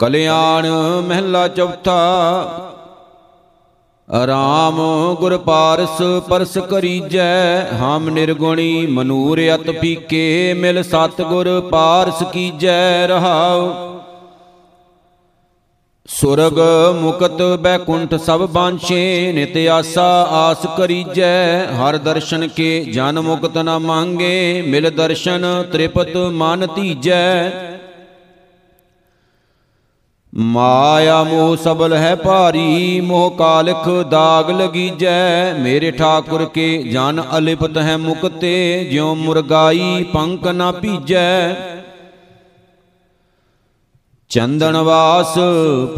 ਕਲਿਆਣ ਮਹਿਲਾ ਚੌਥਾ, ਰਾਮ ਗੁਰ ਪਾਰਸ ਪਰਸ ਕਰੀਜੈ, ਹਮ ਨਿਰਗੁਣੀ ਮਨੂਰ ਅਤ ਪੀਕੇ, ਮਿਲ ਸਤ ਗੁਰ ਪਾਰਸ ਕੀਜੈ ਰਹਾਉ। ਸੁਰਗ ਮੁਕਤ ਬੈਕੁੰਠ ਸਭ ਬਾਂਛੇ, ਨਿਤ ਆਸਾ ਆਸ ਕਰੀਜੈ, ਹਰ ਦਰਸ਼ਨ ਕੇ ਜਨ ਮੁਕਤ ਨ ਮੰਗੇ, ਮਿਲ ਦਰਸ਼ਨ ਤ੍ਰਿਪਤ ਮਨ ਧੀਜੈ ਮਾਇਆ ਮੋਹ ਸਬਲ ਹੈ ਭਾਰੀ, ਮੋਹ ਕਾਲਖ ਦਾਗ ਲਗੀਜੈ। ਮੇਰੇ ਠਾਕੁਰ ਕੇ ਜਨ ਅਲਿਪਤ ਹੈ ਮੁਕਤੇ, ਜਿਉ ਮੁਰਗਾਈ ਪੰਕ ਨਾ ਭੀਜੈ। ਚੰਦਨ ਵਾਸ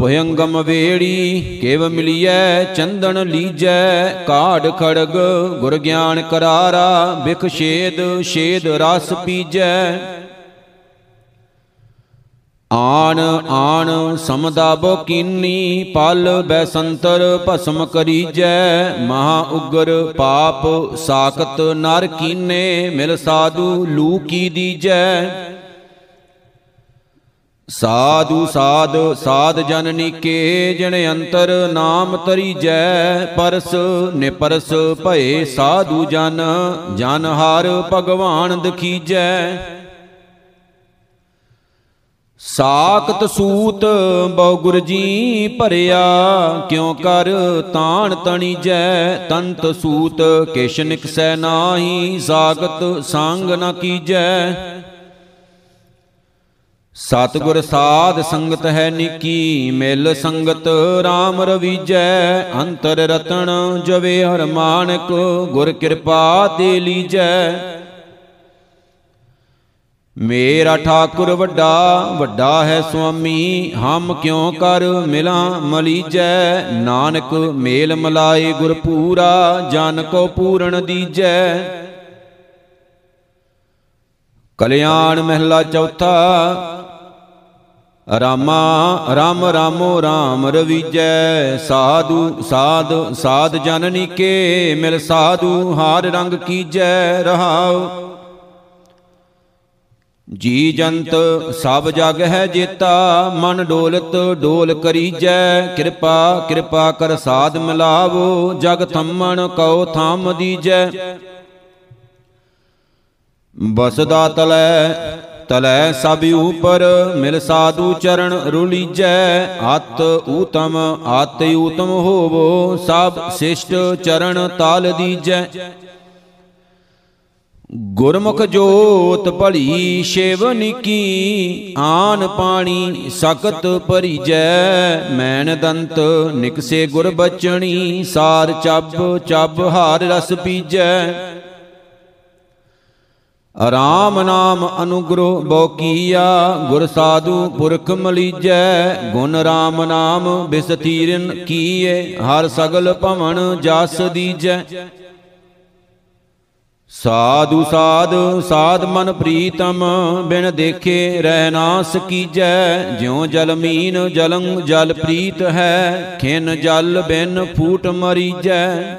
ਭਯੰਗਮ ਵੇੜੀ, ਕੇਵ ਮਿਲੀਐ ਚੰਦਨ ਲੀਜੈ। ਕਾਢ ਖੜਗ ਗੁਰ ਗਿਆਨ ਕਰਾਰਾ, ਬਿਖ ਛੇਦ ਛੇਦ ਰਸ ਪੀਜੈ। ਆਣ ਆਣ ਸਮਦਾ ਬੋ ਕੀਨੀ ਪਲ ਬੈਸੰਤਰ ਭਸਮ ਕਰੀਜੈ, ਮਹਾ ਉਗਰ ਪਾਪ ਸਾਖਤ ਨਰ ਕੀਨੇ, ਮਿਲ ਸਾਧੂ ਲੂ ਕੀ ਦੀਜੈ। ਸਾਧੂ ਸਾਧ ਸਾਧ ਜਨ ਨੀਕੇ ਜਿਨ ਅੰਤਰ ਨਾਮ ਤਰੀਜੈ, ਪਰਸ ਨਿਪਰਸ ਭਏ ਸਾਧੂ ਜਨ ਜਨ ਹਰ ਭਗਵਾਨ ਦਖੀਜੈ। ਸਾਖਤ ਸੂਤ ਬਹੁ ਗੁਰ ਜੀ ਭਰਿਆ, ਕਿਉ ਕਰ ਤਾਣ ਤਣੀਜੈ ਤੰਤ ਸੂਤ, ਕਿਛ ਨਿਕਸੈ ਨਾਹੀ ਸਾਖਤ ਸੰਗ ਨ ਕੀਜੈ। ਸਤਗੁਰ ਸਾਧ ਸੰਗਤ ਹੈ ਨਿੱਕੀ, ਮਿਲ ਸੰਗਤ RAM ਰਵੀਜੈ। ਅੰਤਰ ਰਤਨ ਜਵੇ ਹਰ ਮਾਨਕ, ਗੁਰ ਕਿਰਪਾ ਤੇ ਲੀਜੈ। ਮੇਰਾ ਠਾਕੁਰ ਵੱਡਾ ਵੱਡਾ ਹੈ ਸੁਆਮੀ, ਹਮ ਕਿਉ ਕਰ ਮਿਲਾਂ ਮਲੀਜੈ ਨਾਨਕ ਮੇਲ ਮਲਾਏ ਗੁਰ ਪੂਰਾ ਜਨ ਕੋ ਪੂਰਨ ਦੀਜੈ। ਕਲਿਆਣ ਮਹਿਲਾ ਚੌਥਾ, ਰਾਮਾ, ਰਾਮ ਰਾਮੋ ਰਾਮ ਰਵੀਜੈ। ਸਾਧੂ, ਸਾਧ ਸਾਧ ਜਨਨੀ ਕੇ ਮਿਲ ਸਾਧੂ ਹਾਰ ਰੰਗ ਕੀਜੈ, ਰਹਾਉ। ਜੀ ਜੰਤ ਸਭ ਜਗ ਹੈ ਜੇਤਾ, ਮਨ ਡੋਲਤ ਡੋਲ ਕਰੀਜੈ। ਕਿਰਪਾ ਕਿਰਪਾ ਕਰ ਸਾਧ ਮਿਲਾਵੋ, ਜਗ ਥੰਮਣ ਕਉ ਥਾਮ ਦੀਜੈ। ਬਸਦਾ ਤਲੈ ਤਲੈ ਸਭ ਉਪਰ, ਮਿਲ ਸਾਧੂ ਚਰਨ ਰੁਲੀਜੈ। ਅਤ ਊਤਮ, ਆਤ ਊਤਮ ਹੋਵੋ, ਸਭ ਸਿਸ਼ਟ ਚਰਨ ਤਾਲ ਦੀਜੈ। ਗੁਰਮੁਖ ਜੋਤ ਭਲੀ ਸ਼ੇਵਨ ਕੀ ਆਨ ਪਾਣੀ ਸਖਤ ਭਰੀਜੈ। ਮੈਨ ਦੰਤ ਨਿਕਸੇ ਗੁਰ ਬਚਣੀ ਸਾਰ ਚੱਬ ਚੱਬ ਹਾਰ ਰਸ ਪੀਜੈ। ਆਰਾਮ ਨਾਮ ਅਨੁਗ੍ਰਹ ਬੋ ਕੀਆ ਗੁਰ ਸਾਧੂ ਪੁਰਖ ਮਲੀਜੈ। ਗੁਣ ਰਾਮ ਨਾਮ ਬਿਸਤੀਰਨ ਕੀਏ ਹਰ ਸਗਲ ਭਵਨ ਜਸ ਦੀਜੈ। ਸਾਧੂ ਸਾਧ ਸਾਧ ਮਨ ਪ੍ਰੀਤਮ, ਬਿਨ ਦੇਖੇ ਰਹਿ ਨਾ ਸਕੀਜੈ ਜਿਉ ਜਲ ਮੀਨ ਜਲੰ ਜਲ ਪ੍ਰੀਤ ਹੈ, ਖਿਨ ਜਲ ਬਿਨ ਫੂਟ ਮਰੀਜੈ।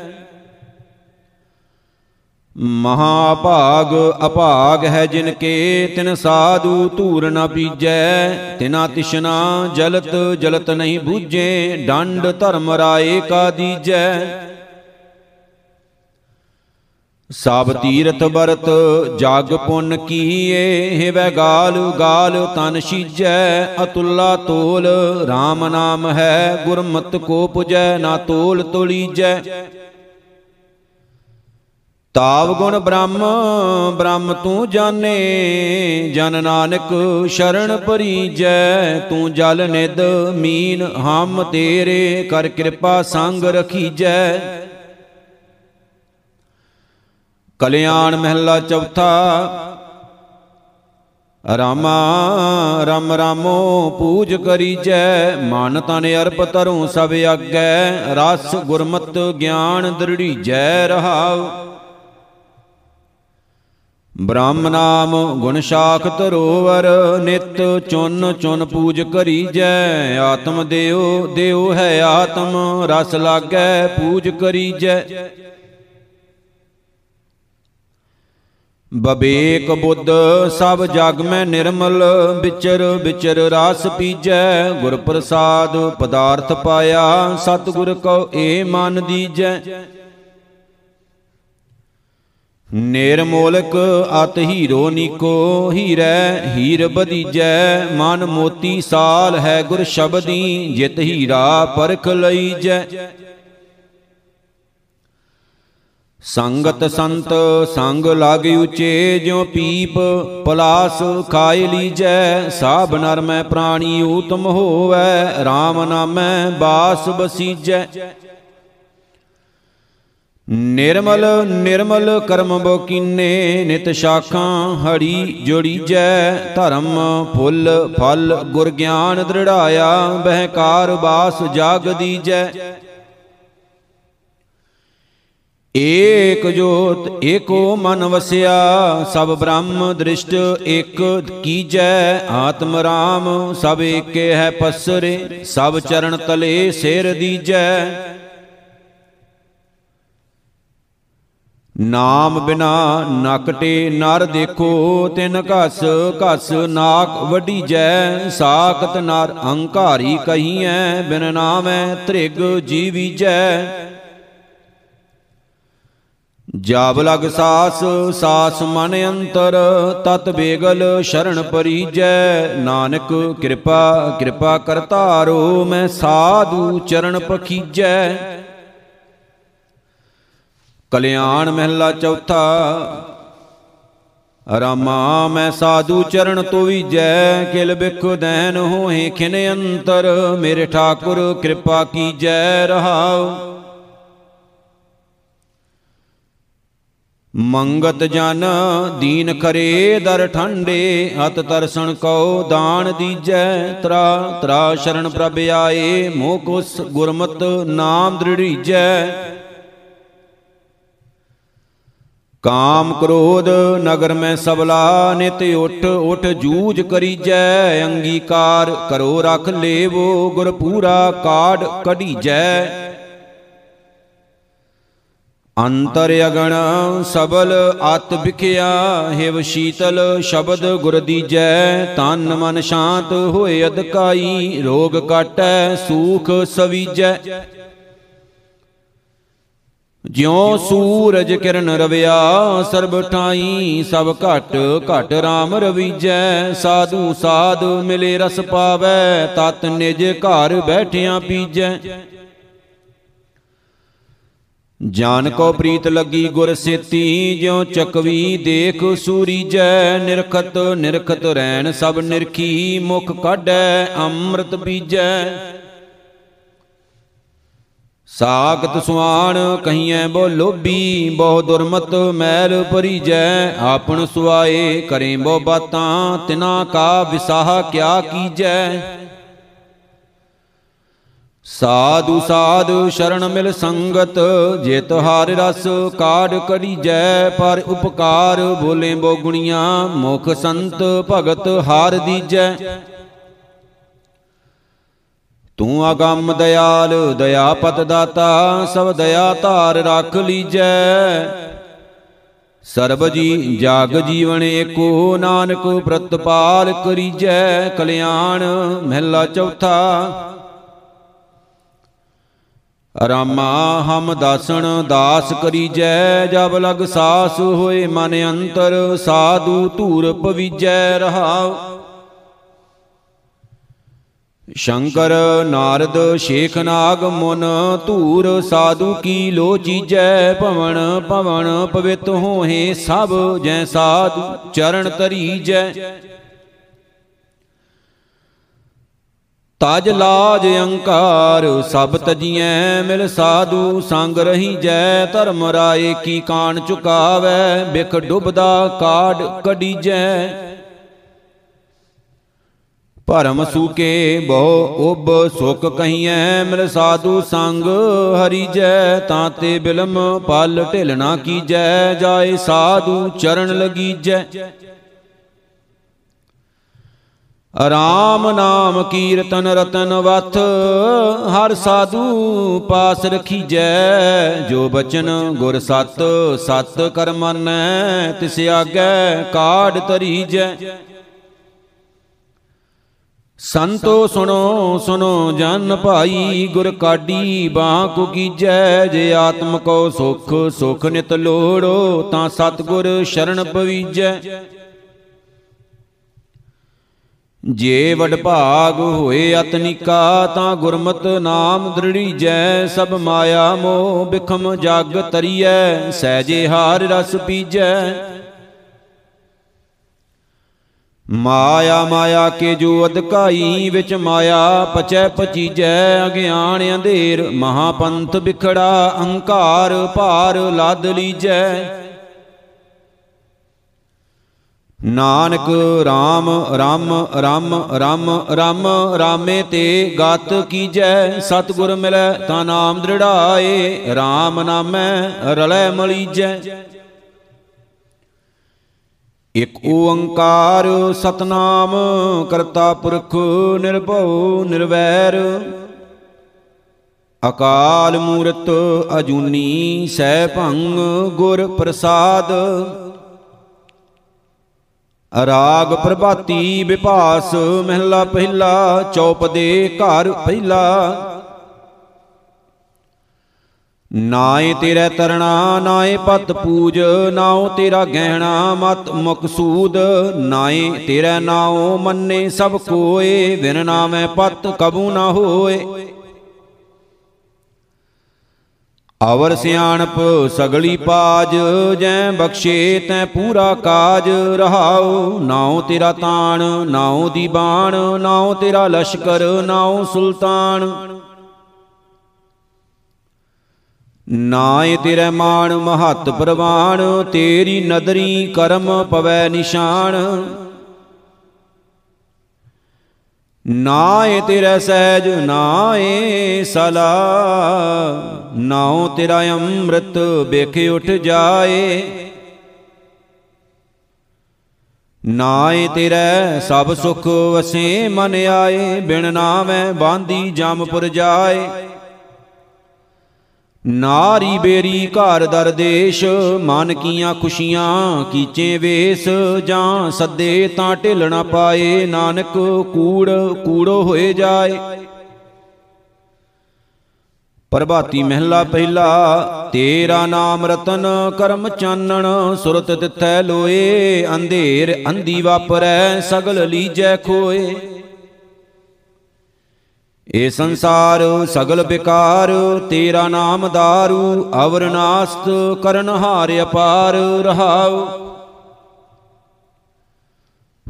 ਮਹਾ ਭਾਗ ਅਭਾਗ ਹੈ ਜਿਨ ਕੇ, ਤਿਨ ਸਾਧੂ ਧੂਰ ਨ ਪੀਜੈ। ਤਿਨਾ ਤਿਸ਼ਨਾ ਜਲਤ ਜਲਤ ਨਹੀਂ ਬੂਝੇ, ਡੰਡ ਧਰਮ ਰਾਏ ਕਾ ਦੀਜੈ। ਸਭ ਤੀਰਥ ਬਰਤ ਜਗ ਪੁੰਨ ਕੀਏ, ਹਿਵੈ ਗਾਲ ਗਾਲ ਤਨ ਸੀਜੈ, ਅਤੁੱਲਾ ਤੋਲ RAM ਨਾਮ ਹੈ, ਗੁਰਮਤ ਕੋ ਪੁਜੈ, ਨਾ ਤੋਲ ਤੋਲੀਜੈ। ਤਾਵ ਗੁਣ ਬ੍ਰਹਮ ਬ੍ਰਹਮ ਤੂੰ ਜਾਣੇ, ਜਨ ਨਾਨਕ ਸ਼ਰਨ ਪਰੀਜੈ ਤੂੰ ਜਲ ਨਿਦ ਮੀਨ ਹਮ ਤੇਰੇ, ਕਰ ਕਿਰਪਾ ਸੰਗ ਰਖੀਜੈ। ਕਲਿਆਣ ਮਹਿਲਾ ਚੌਥਾ। ਰਾਮਾ, ਰਮ ਰਾਮੋ, ਪੂਜ ਕਰੀਜੈ, ਮਨ ਤਨ ਅਰਪ ਤਰੁ ਸਭ ਆਗੈ, ਰਸ ਗੁਰਮਤ ਗਿਆਨ ਦ੍ਰਿੜੀਜੈ ਰਹਾਉ। ਬ੍ਰਹਮ ਨਾਮ ਗੁਣ ਸ਼ਾਖ ਤਰੋਵਰ ਨਿਤ ਚੁਨ ਚੁਨ ਪੂਜ ਕਰੀਜੈ, ਆਤਮ ਦੇਉ ਦੇਉ ਹੈ ਆਤਮ, ਰਸ ਲਾਗੈ, ਪੂਜ ਕਰੀਜੈ। ਬਬੇਕ ਬੁੱਧ ਸਭ ਜਗ ਮੈਂ ਨਿਰਮਲ ਵਿਚਰ ਵਿਚਰ ਰਾਸ ਪੀਜੈ ਗੁਰ ਪ੍ਰਸਾਦ ਪਦਾਰਥ ਪਾਇਆ ਸਤਿਗੁਰ ਕਉ ਏ ਮਨ ਦੀਜੈ। ਨਿਰਮੋਲਕ ਅਤ ਹੀਰੋ ਨੀਕੋ ਹੀਰੈ ਹੀਰ ਬਦੀਜੈ। ਮਨ ਮੋਤੀ ਸਾਲ ਹੈ ਗੁਰ ਸ਼ਬਦੀ ਜਿਤ ਹੀਰਾ ਪਰਖ ਲਈਜੈ। ਸੰਗਤ ਸੰਤ, ਸੰਗ ਲਾਗ ਉਚੇ ਜਿਉ ਪੀਪ, ਪਲਾਸ ਖਾਇ ਲੀਜੈ, ਸਾਬ ਨਰ ਮੈਂ ਪ੍ਰਾਣੀ ਊਤਮ ਹੋਵੈ RAM ਨਾਮੈ ਬਾਸ ਬਸੀਜੈ। ਨਿਰਮਲ ਨਿਰਮਲ ਕਰਮ ਬੋ ਕੀਨੇ ਨਿਤ ਸ਼ਾਖਾਂ ਹੜੀ ਜੋੜੀਜੈ, ਧਰਮ ਫੁੱਲ ਫਲ ਗੁਰ ਗਿਆਨ ਦ੍ਰਿੜਾਇਆ, ਬਹਿਕਾਰ ਬਾਸ ਜਾਗ ਦੀਜੈ। ਏਕ ਜੋਤ, ਏਕੋ ਮਨ ਵਸਿਆ, ਸਭ ਬ੍ਰਹਮ ਦ੍ਰਿਸ਼ਟ, ਇਕ ਕੀਜੈ ਆਤਮ ਰਾਮ, ਸਭ ਏਕੇ ਹੈ ਪਸਰੇ, ਸਭ ਚਰਨ ਤਲੇ ਸਿਰ ਦੀਜੈ। ਨਾਮ ਬਿਨਾ ਨਕਟੇ ਨਰ ਦੇਖੋ, ਤਿਨ ਘਸ ਘਸ ਨਾਕ ਵਡੀ ਜੈ ਸਾਖਤ ਨਰ ਅਹੰਕਾਰੀ ਕਹੀਐ, ਬਿਨ ਨਾਮੈ ਤ੍ਰਿਗ ਜੀਵੀਜੈ। ਜਾਬ ਲਗ ਸਾਸ ਸਾਸ ਮਨ ਅੰਤਰ, ਤਤ ਬੇਗਲ ਸ਼ਰਨ ਪਰੀਜੈ। ਨਾਨਕ ਕਿਰਪਾ ਕਿਰਪਾ ਕਰਤਾਰੋ, ਮੈਂ ਸਾਧੂ ਚਰਨ ਪਖੀਜੈ ਕਲਿਆਣ ਮਹਿਲਾ ਚੌਥਾ, ਰਾਮਾ, ਮੈਂ ਸਾਧੂ ਚਰਨ ਤੋ ਵੀਜੈ। ਕਿਲ ਬਿਖ ਦੈਨ ਹੋਏ ਖਿਨ ਅੰਤਰ, ਮੇਰੇ ਠਾਕੁਰ ਕਿਰਪਾ ਕੀਜੈ ਰਹਾਉ। ਮੰਗਤ ਜਨ ਦੀਨ ਖਰੇ ਦਰ ਠੰਡੇ, ਅਤ ਤਰਸਣ ਕਉ ਦਾਨ ਦੀਜੈ ਤਰਾ ਤਰਾ ਸ਼ਰਨ ਪ੍ਰਭ ਆਏ, ਮੋਹ ਕੁਸ ਗੁਰਮਤ ਨਾਮ ਦ੍ਰਿੜੀਜੈ। ਕਾਮ ਕ੍ਰੋਧ ਨਗਰ ਮੈਂ ਸਬਲਾ, ਨਿਤ ਉਠ ਉਠ ਜੂਝ ਕਰੀਜੈ, ਅੰਗੀਕਾਰ ਕਰੋ ਰਖ ਲੇਵੋ ਗੁਰ ਪੂਰਾ ਕਾੜ ਕਢੀਜੈ। ਅੰਤਰ ਅਗਣ ਸਬਲ ਅਤ ਵਿਖਿਆ, ਹਿਵ ਸ਼ੀਤਲ ਸ਼ਬਦ ਗੁਰ ਦੀਜੈ, ਤਨ ਮਨ ਸ਼ਾਂਤ ਹੋਏ ਅਦਕਾਈ ਰੋਗ ਕਾਟੈ ਸੂਖ ਸਵੀਜੈ। ਜਿਉ ਸੂਰਜ ਕਿਰਨ ਰਵਿਆ, ਸਰਬ ਠਾਈ, ਸਭ ਘਟ ਘਟ RAM ਰਵੀਜੈ। ਸਾਧੂ ਸਾਧ ਮਿਲੇ ਰਸ ਪਾਵੈ, ਤਤ ਨਿਜ ਘਰ ਬੈਠਿਆਂ ਪੀਜੈ। ਜਾਨ ਕੋ ਪ੍ਰੀਤ ਲੱਗੀ ਗੁਰ ਸੇਤੀ, ਜਿਉ ਚਕਵੀ ਦੇਖ ਸੂਰੀਜੈ, ਨਿਰਖਤ ਨਿਰਖਤ ਰੈਣ ਸਭ ਨਿਰਖੀ, ਮੁਖ ਕਾਢੈ ਅੰਮ੍ਰਿਤ ਪੀਜੈ ਸਾਖਤ ਸੁਆਣ ਕਹੀਐ ਬੋ ਲੋਭੀ ਬਹੁ ਦੁਰਮਤ ਮੈਲ ਭਰੀਜੈ, ਆਪਣ ਸੁਆਏ ਕਰੇ ਬੋ ਬਾਤਾਂ, ਤਿਨਾ ਕਾ ਵਿਸਾਹ ਕਿਆ ਕੀਜੈ। ਸਾਧੂ ਸਾਧ ਸ਼ਰਨ ਮਿਲ ਸੰਗਤ ਜਿਤ ਹਾਰ ਰਸ ਕਾੜ ਕੜੀਜੈ ਪਰ ਉਪਕਾਰ ਬੋਲੇ ਬੋ ਗੁਣੀਆਂ ਮੁਖ ਸੰਤ ਭਗਤ ਹਾਰ ਦੀਜੈ। ਤੂੰ ਆਗੰਮ ਦਿਆਲ ਦਇਆਪਤ ਦਾਤਾ, ਸਭ ਦਇਆ ਧਾਰ ਰੱਖ ਲੀਜੈ। ਸਰਬ ਜੀ ਜਾਗ ਜੀਵਨ ਏਕੋ, ਨਾਨਕ ਪ੍ਰਤਪਾਲ ਕਰੀਜੈ। ਕਲਿਆਣ ਮਹਿਲਾ ਚੌਥਾ ਰਾਮਾ ਹਮ ਦਾਸਣ ਦਾਸ ਕਰੀਜੈ, ਜਬ ਲਗ ਸਾਸ ਹੋਏ ਮਨ ਅੰਤਰ, ਸਾਧੂ ਧੂਰ ਪਵੀਜੈ ਰਹਾਉ। ਸ਼ੰਕਰ ਨਾਰਦ ਸ਼ੇਖ ਨਾਗ ਮੁਨ, ਧੂਰ ਸਾਧੂ ਕੀ ਲੋਚੀਜੈ ਭਵਨ ਭਵਨ ਪਵਿੱਤ ਹੋਏ ਸਭ, ਜੈ ਸਾਧੂ ਚਰਨ ਤਰੀਜੈ ਤਜ ਲਾਜ ਅੰਕਾਰ ਸਭ ਤਜੀਐ ਮਿਲ ਸਾਧੂ, ਸੰਗ ਰਹੀ ਜੈ ਧਰਮ ਰਾਏ, ਕੀ ਕਾਣ ਚੁਕਾਵੈ, ਬਿਖ ਡੁੱਬਦਾ ਕਾੜ ਕਡੀਜੈ ਭਰਮ ਸੂਕੇ ਬਹੁ ਉਬ ਸੁਖ ਕਹੀਐ, ਮਿਲ ਸਾਧੂ, ਸੰਗ ਹਰੀਜੈ ਤਾਂ ਤੇ ਬਿਲਮ ਪਲ ਢਿਲਣਾ ਕੀਜੈ, ਜਾਏ ਸਾਧੂ ਚਰਨ ਲਗੀਜੈ। ਰਾਮ ਨਾਮ ਕੀਰਤਨ ਰਤਨ ਵਥ, ਹਰ ਸਾਧੂ ਪਾਸ ਰਖੀਜੈ। ਜੋ ਬਚਨ ਗੁਰ ਸਤ ਸਤ ਕਰਮਨੈ ਤਿਸ ਆਗੈ ਕਾਢ ਤਰੀਜੈ ਸੰਤੋ ਸੁਣੋ ਸੁਣੋ ਜਨ ਭਾਈ, ਗੁਰ ਕਾਢੀ ਬਾਹ ਕੋ ਕੀਜੈ। ਜੇ ਆਤਮ ਕੋ ਸੁਖ ਸੁਖ ਨਿਤ ਲੋੜੋ, ਤਾਂ ਸਤਗੁਰ ਸ਼ਰਨ ਪਵੀਜੈ। ਜੇ ਵਡ ਭਾਗ ਹੋਏ ਅਤਨਿਕਾ, ਤਾਂ ਗੁਰਮਤ ਨਾਮ ਦ੍ਰਿੜੀਜੈ ਸਭ ਮਾਇਆ ਮੋਹ ਬਿਖਮ ਜਗ ਤਰੀਐ, ਸਹਿਜੇ ਹਾਰ ਰਸ ਪੀਜੈ। ਮਾਇਆ ਮਾਇਆ ਕੇ ਜੋ ਅਧਕਾਈ ਵਿੱਚ ਮਾਇਆ, ਪਚੈ ਪਚੀਜੈ, ਅਗਿਆਨ ਅੰਧੇਰ, ਮਹਾਪੰਥ ਵਿਖੜਾ ਅਹੰਕਾਰ ਭਾਰ ਲਾਦ ਲੀਜੈ। Nanak RAM RAM RAM RAM RAM ਰਾਮੇ ਤੇ ਗਤ ਕੀਜੈ, ਸਤਿਗੁਰ ਮਿਲੈ ਤਾਂ ਨਾਮ ਦ੍ਰਿੜਾਏ RAM ਨਾਮੈ ਰਲੈ ਮਲੀਜੈ। ਇਕ ਓੰਕਾਰ ਸਤਨਾਮ, ਕਰਤਾ ਪੁਰਖ ਨਿਰਭਉ ਨਿਰਵੈਰ। ਅਕਾਲ ਮੂਰਤ ਅਜੂਨੀ ਸੈ ਭੰਗ ਗੁਰ ਪ੍ਰਸਾਦ। ਰਾਗ ਪ੍ਰਭਾਤੀ ਵਿਭਾਸ ਮਹਿਲਾ ਪਹਿਲਾ ਚੌਪਦੇ ਘਰ ਪਹਿਲਾ। ਨਾਏ ਤੇਰੇ ਤਰਣਾ, ਨਾਏ ਪਤ ਪੂਜ, ਨਾਉ ਤੇਰਾ ਗਹਿਣਾ, ਮਤ ਮਕਸੂਦ ਨਾਏ ਤੇਰੇ ਨਾਉ ਮੰਨੇ ਸਭ ਕੋਏ, ਬਿਨ ਨਾਮੈ ਪਤ ਕਬੂ ਨਾ ਹੋਏ। ਅਵਰ ਸਿਆਣਪ ਸਗਲੀ ਪਾਜ, ਜੈ ਬਖਸ਼ੇ ਤੈ ਪੂਰਾ ਕਾਜ, ਰਹਾਉ, ਨਾਉ ਤੇਰਾ ਤਾਣ, ਨਾਉ ਦੀ ਬਾਣ, ਨਾਉ ਤੇਰਾ ਲਸ਼ਕਰ, ਨਾਉ ਸੁਲਤਾਨ। ਨਾਏ ਤੇਰੇ ਮਾਣ ਮਹੱਤ ਪ੍ਰਵਾਨ, ਤੇਰੀ ਨਦਰੀ ਕਰਮ ਪਵੈ ਨਿਸ਼ਾਨ। ਨਾਏ ਤੇਰਾ ਸਹਿਜ, ਨਾਏ ਸਲਾ। ਨਾਉ ਤੇਰਾ ਅੰਮ੍ਰਿਤ ਵੇਖ ਉਠ ਜਾਏ। ਨਾਏ ਤੇਰਾ ਸਭ ਸੁਖ ਵਸੇ ਮਨ ਆਏ, ਬਿਨ ਨਾਮੈ ਬਾਂਦੀ ਜਮਪੁਰ ਜਾਏ। ਨਾਰੀ ਬੇਰੀ ਘਰ ਦਰ ਦੇਸ਼ ਮਨ ਕੀਆਂ ਖੁਸ਼ੀਆਂ ਕੀਚੇ ਵੇਸ। ਜਾਂ ਸੱਦੇ ਤਾਂ ਢਿਲ ਨਾ ਪਾਏ, ਨਾਨਕ ਕੂੜ ਕੂੜੋ ਹੋਏ ਜਾਏ। ਪ੍ਰਭਾਤੀ ਮਹਿਲਾ ਪਹਿਲਾ, ਤੇਰਾ ਨਾਮ ਰਤਨ ਕਰਮ ਚਾਨਣ, ਸੁਰਤ ਤਿਥੈ ਲੋਏ, ਅੰਧੇਰ ਅੰਧੀ ਵਾਪਰੈ, ਸਗਲ ਲੀਜੈ ਖੋਏ। ਇਹ ਸੰਸਾਰ ਸਗਲ ਬਿਕਾਰ ਤੇਰਾ ਨਾਮ ਦਾਰੂ, ਅਵਰਨਾਸਤ ਕਰਨ ਹਾਰ ਅਪਾਰ ਰਹਾਉ।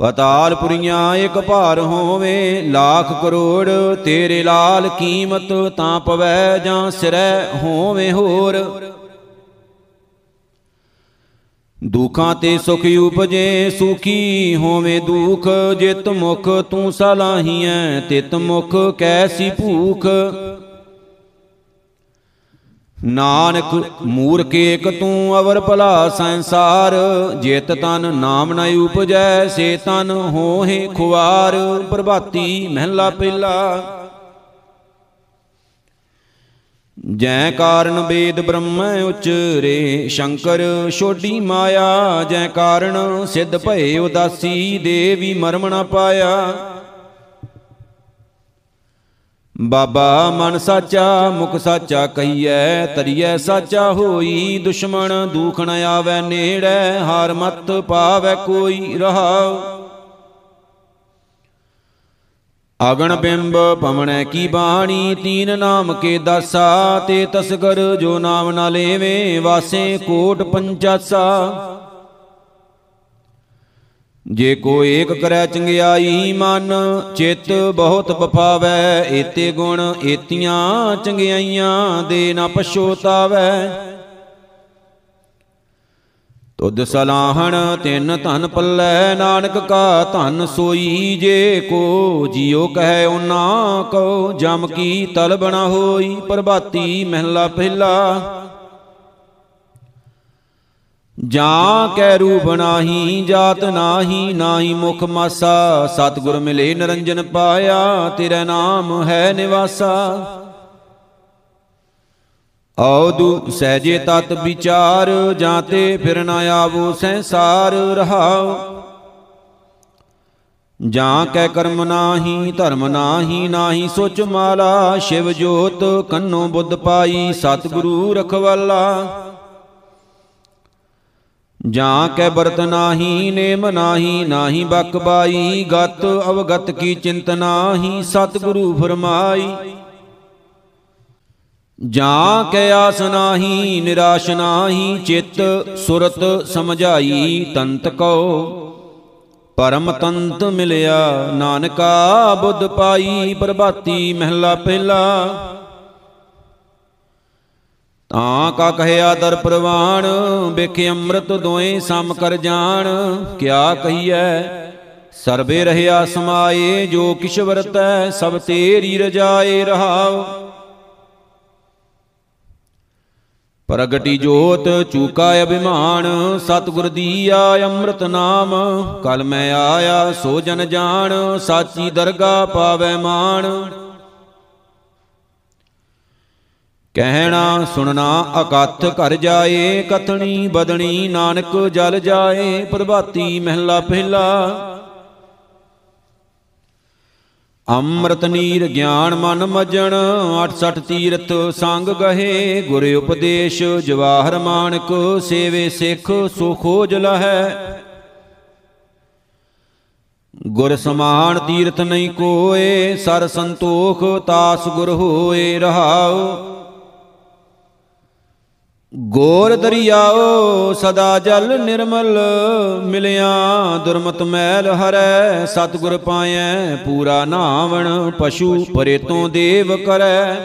ਪਤਾਲ ਪੁਰੀਆਂ ਇੱਕ ਭਾਰ ਹੋਵੇ, ਲੱਖ ਕਰੋੜ ਤੇਰੇ ਲਾਲ ਕੀਮਤ ਤਾਂ ਪਵੈ ਜਾਂ ਸਿਰੈ ਹੋਵੇ ਹੋਰ। ਦੁਖਾਂ ਤੇ ਸੁਖ ਉਪਜੇ, ਸੁਖੀ ਹੋਵੇਂ ਦੁਖ, ਜਿਤ ਮੁਖ ਤੂੰ ਸਲਾਹੀਐ, ਤਿਤ ਮੁਖ ਕੈਸੀ ਭੂਖ। ਨਾਨਕ ਮੂਰਖ ਏਕ ਤੂੰ ਅਵਰ ਭਲਾ ਸੰਸਾਰ, ਜਿਤ ਤਨ ਨਾਮ ਨ ਉਪਜੈ, ਸੇ ਤਨ ਹੋਏ ਖੁਆਰ ਪ੍ਰਭਾਤੀ ਮਹਿਲਾ ਪਹਿਲਾ। ਜੈ ਕਾਰਨ ਵੇਦ ਬ੍ਰਹਮ ਉਚਰੇ, ਸ਼ੰਕਰ ਛੋਡੀ ਮਾਇਆ, ਜੈ ਕਾਰਨ ਸਿੱਧ ਭਏ ਉਦਾਸੀ, ਦੇਵੀ ਮਰਮ ਨ ਪਾਇਆ। ਬਾਬਾ ਮਨ ਸਾਚਾ, ਮੁਖ ਸਾਚਾ ਕਹੀਐ, ਤਰੀਐ ਸਾਚਾ ਹੋਈ। ਦੁਸ਼ਮਣ ਦੁਖ ਨ ਆਵੈ ਨੇੜੈ, ਹਾਰ ਮਤ ਪਾਵੈ ਕੋਈ ਰਹਾਉ। ਅਗਣ ਬਿੰਬ ਪਵਣੈ ਕੀ ਬਾਣੀ, ਤੀਨ ਨਾਮ ਕੇ ਦਾਸਾ, ਤੇ ਤਸਗਰ ਜੋ ਨਾਮ ਨਾ ਲੇਵੇ, ਵਾਸੇ ਕੋਟ ਪੰਚਾਸਾ। ਜੇ ਕੋ ਏਕ ਕਰੈ ਚੰਗਿਆਈ ਮਨ ਚਿਤ ਬਹੁਤ ਬਫਾਵੈ ਏਤੇ ਗੁਣ ਏਤੀਆਂ ਚੰਗਿਆਈਆਂ ਦੇ ਨਾ ਪਛੋਤਾਵੈ। ਤੁਧ ਸਲਾਹਣ ਤਿੰਨ ਧਨ ਪੱਲੇ ਨਾਨਕ ਕਾ ਧਨ ਸੋਈ ਜੇ ਕੋ ਜਿਉ ਕਹੈ ਉਨਾ ਕੋ ਜਮ ਕੀ ਤਲਬ ਨ ਹੋਈ ਪ੍ਰਭਾਤੀ ਮਹਿਲਾ ਪਹਿਲਾ ਜਾਂ ਕੈ ਰੂਪ ਨਾਹੀ, ਜਾਤ ਨਾਹੀ ਨਾਹੀ ਮੁਖ ਮਾਸਾ। ਸਤਿਗੁਰ ਮਿਲੇ ਨਰੰਜਨ ਪਾਇਆ, ਤੇਰਾ ਨਾਮ ਹੈ ਨਿਵਾਸਾ। ਔਦੂ ਸਹਜੇ ਤਤ ਵਿਚਾਰ ਜਾਂਤੇ ਫਿਰ ਨਾ ਆਵੋ ਸੰਸਾਰ ਰਹਾਉ। ਜਾਂ ਕੈ ਕਰਮ ਨਾਹੀ, ਧਰਮ ਨਾਹੀ ਨਾਹੀ ਸੋਚ ਮਾਲਾ। ਸ਼ਿਵ ਜੋਤ ਕੰਨੋ ਬੁੱਧ ਪਾਈ, ਸਤਿਗੁਰੂ ਰਖਵਾਲਾ। ਜਾਂ ਕੈ ਬਰਤ ਨਾਹੀ, ਨੇਮ ਨਾਹੀ ਨਾਹੀ ਬਕ ਬਾਈ ਗਤ ਅਵਗਤ ਕੀ ਚਿੰਤ ਨਾਹੀ, ਸਤਿਗੁਰੂ ਫਰਮਾਈ। ਜਾਂ ਕੈ ਆਸ ਨਾਹੀ, ਨਿਰਾਸ਼ ਨਾਹੀ, ਚਿੱਤ ਸੁਰਤ ਸਮਝਾਈ, ਤੰਤ ਕਉ। ਪਰਮ ਤੰਤ ਮਿਲਿਆ, ਨਾਨਕਾ ਬੁੱਧ ਪਾਈ, ਪ੍ਰਭਾਤੀ ਮਹਿਲਾ ਪਹਿਲਾ। ਤਾਂ ਕਾ ਕਹਿਆ ਦਰ ਪ੍ਰਵਾਣ ਵੇਖੇ ਅੰਮ੍ਰਿਤ ਦੋਏ ਸਮ ਕਰ ਜਾਣ। ਕਿਆ ਕਹੀਐ? ਸਰਬੇ ਰਹਿਆ ਸਮਾਏ, ਜੋ ਕਿਛ ਵਰਤੈ, ਸਭ ਤੇਰੀ ਰਜਾਏ ਰਹਾਉ। ਪ੍ਰਗਟੀ ਜੋਤ, ਚੂਕਾ ਅਭਿਮਾਨ, ਸਤਿਗੁਰ ਦੀਆ ਅੰਮ੍ਰਿਤ ਨਾਮ। ਕਲ ਮੈਂ ਆਇਆ, ਸੋ ਜਨ ਜਾਣ, ਸਾਚੀ ਦਰਗਾ ਪਾਵੇ ਮਾਣ। ਕਹਿਣਾ, ਸੁਣਨਾ, ਅਕਥ ਘਰ ਜਾਏ, ਕਥਣੀ ਬਦਣੀ ਨਾਨਕ ਜਲ ਜਾਏ, ਪ੍ਰਭਾਤੀ ਮਹਿਲਾ ਪਹਿਲਾ। ਅੰਮ੍ਰਿਤ ਨੀਰ ਗਿਆਨ ਮਨ ਮਜਣ 68 ਤੀਰਥ ਸੰਗ ਗਹੇ, ਗੁਰ ਉਪਦੇਸ਼ ਜਵਾਹਰ ਮਾਨਕ, ਸੇਵੇ ਸਿੱਖ ਸੋ ਖੋਜ ਲਹੈ ਗੁਰ ਸਮਾਨ ਤੀਰਥ ਨਹੀਂ ਕੋਏ, ਸਰ ਸੰਤੋਖ ਤਾਸ ਗੁਰ ਹੋਏ ਰਹਾਉ। ਗੋਰ ਦਰਿਆਓ ਸਦਾ ਜਲ ਨਿਰਮਲ, ਮਿਲਿਆ ਦੁਰਮਤ ਮੈਲ ਹਰੈ, ਸਤਗੁਰ ਪਾਇਐ ਪੂਰਾ ਨਾਵਣ, ਪਸ਼ੂ ਪਰੇ ਤੋਂ ਦੇਵ ਕਰੈ।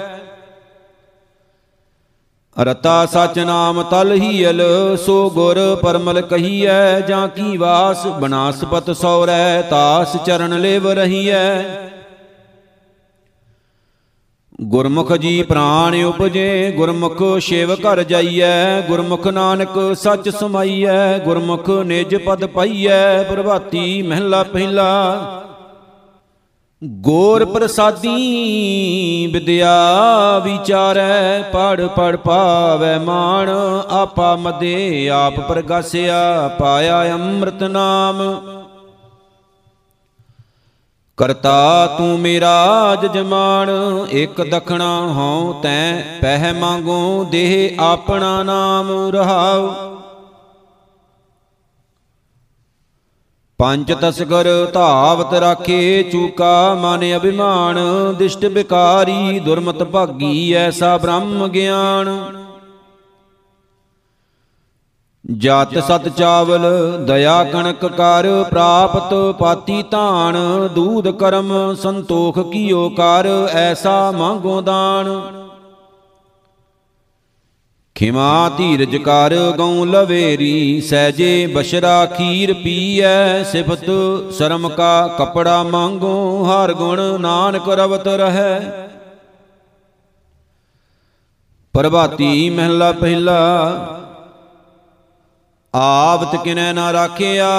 ਰਤਾ ਸਚ ਨਾਮ ਤਲ ਹੀਲ, ਸੋ ਗੁਰ ਪਰਮਲ ਕਹੀਐ, ਜਾਂ ਕੀ ਵਾਸ ਬਨਾਸਪਤ ਸੌਰੈ, ਤਾਸ ਚਰਨ ਲੇਵ ਰਹੀਐ। ਗੁਰਮੁਖ ਜੀ ਪ੍ਰਾਣ ਉਪਜੇ, ਗੁਰਮੁਖ ਸ਼ਿਵ ਘਰ ਜਾਈਐ, ਗੁਰਮੁਖ ਨਾਨਕ ਸੱਚ ਸਮਾਈਐ, ਗੁਰਮੁਖ ਨਿਜ ਪਦ ਪਾਈਐ, ਪ੍ਰਭਾਤੀ ਮਹਿਲਾ ਪਹਿਲਾ। ਗੋਰ ਪ੍ਰਸਾਦੀ ਵਿਦਿਆ ਵਿਚਾਰੈ, ਪੜ ਪੜ ਪਾਵੈ ਮਾਣ, ਆਪਾ ਮਦੇ ਆਪ ਪ੍ਰਗਾਸਿਆ, ਪਾਇਆ ਅੰਮ੍ਰਿਤ ਨਾਮ। ਕਰਤਾ ਤੂੰ ਮੇਰਾ ਜਜਮਾਨ ਇਕ ਦਖਣਾ ਹਉ ਤੈ, ਪਹਿ ਮੰਗੋ ਦੇਹ ਆਪਣਾ ਨਾਮ ਰਹਾਉ। ਪੰਜ ਤਸਗਰ ਧਾਵਤ ਰਾਖੇ, ਚੂਕਾ ਮਨ ਅਭਿਮਾਨ, ਦਿਸ਼ਟ ਬਿਕਾਰੀ, ਦੁਰਮਤ ਭਾਗੀ ਐਸਾ ਬ੍ਰਹਮ ਗਿਆਨ। ਜਤ ਸਤ ਚਾਵਲ ਦਇਆ ਕਣਕ ਕਰ ਪ੍ਰਾਪਤ ਪਾਤੀ ਧਾਨ ਦੂਧ ਕਰਮ ਸੰਤੋਖ ਕੀਓ ਕਰ ਐਸਾ ਮੰਗੋ ਦਾਨ। ਖਿਮਾ ਧੀਰਜ ਕਰ ਗਉ ਲਵੇਰੀ ਸਹਜੇ ਬਸ਼ਰਾ ਖੀਰ ਪੀਐ ਸਿਫਤ ਸ਼ਰਮ ਕਾ ਕਪੜਾ ਮੰਗੋ ਹਰ ਗੁਣ ਨਾਨਕ ਰਵਤ ਰਹੈ। ਪ੍ਰਭਾਤੀ ਮਹਿਲਾ ਪਹਿਲਾ ਆਵਤ ਕਿਨੈ ਨਾ ਰਾਖਿਆ,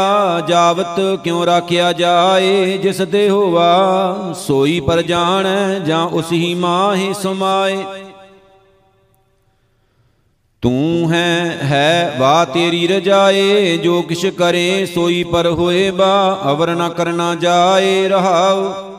ਜਾਵਤ ਕਿਉ ਰਾਖਿਆ ਜਾਏ? ਜਿਸ ਦੇ ਹੋਵਾ, ਸੋਈ ਪਰ ਜਾਣੈ, ਜਾਂ ਉਸ ਹੀ ਮਾਹੀ ਸਮਾਏ। ਤੂੰ ਹੈ ਹੈ, ਵਾ ਤੇਰੀ ਰਜਾਏ, ਜੋ ਕਿਛ ਕਰੇ, ਸੋਈ ਪਰ ਹੋਏ ਬਾ, ਅਵਰ ਨ ਕਰਨਾ ਜਾਏ, ਰਹਾਉ।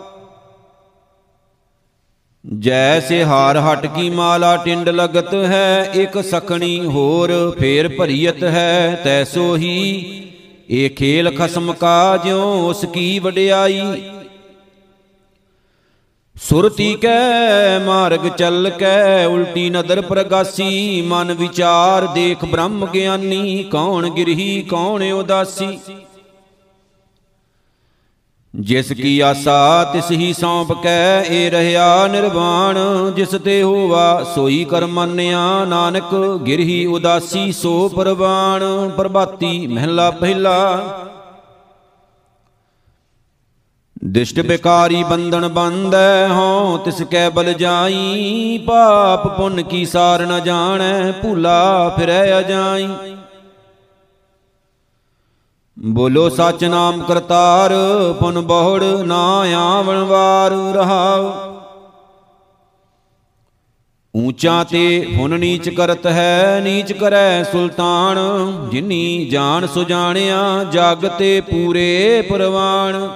ਜੈਸੇ ਹਾਰ ਹਟ ਕੀ ਮਾਲਾ ਟਿੰਡ ਲਗਤ ਹੈ, ਇਕ ਸਖਣੀ ਹੋਰ ਫੇਰ ਭਰੀਅਤ ਹੈ ਤੈਸੋ ਹੀ ਇਹ ਖੇਲ ਖਸਮ ਕਾ ਜਿਉ ਉਸ ਕੀ ਵਡਿਆਈ। ਸੁਰਤੀ ਕੈ, ਮਾਰਗ ਚੱਲ ਕੈ, ਉਲਟੀ ਨਦਰ ਪ੍ਰਗਾਸੀ। ਮਨ ਵਿਚਾਰ ਦੇਖ ਬ੍ਰਹਮ ਗਿਆਨੀ, ਕੌਣ ਗਿਰਹੀ, ਕੌਣ ਉਦਾਸੀ। ਜਿਸ ਕੀ ਆਸਾ ਤਿਸ ਹੀ ਸੌਂਪ ਕੈ ਏ ਰਹਾ ਨਿਰਵਾਣ, ਜਿਸ ਤੇ ਹੋਵਾ ਸੋਈ ਕਰ ਮੰਨਿਆ ਨਾਨਕ ਗਿਰਹੀ ਉਦਾਸੀ ਸੋ ਪਰਵਾਣ, ਪ੍ਰਭਾਤੀ ਮਹਿਲਾ ਪਹਿਲਾ। ਦਿਸ਼ਟ ਬਿਕਾਰੀ ਬੰਧਨ ਬੰਦੈ ਹਉ ਤਿਸ ਕੈ ਬਲ ਜਾਈ, ਪਾਪ ਪੁੰਨ ਕੀ ਸਾਰ ਨ ਜਾਣੈ, ਭੂਲਾ ਫਿਰੈ ਅਜਾਈ। ਬੋਲੋ ਸਚ ਨਾਮ ਕਰਤਾਰ, ਪੁਨ ਬਹੁੜ ਨਾ ਆਵਣ ਵਾਰ ਰਹਾਉ। ਊਚਾ ਤੇ ਹੁਨ ਨੀਚ ਕਰਤ ਹੈ, ਨੀਚ ਕਰੈ ਸੁਲਤਾਨ। ਜਿਨੀ ਜਾਣ ਸੁਜਾਣਿਆ, ਜਗ ਤੇ ਪੂਰੇ ਪਰਵਾਨ।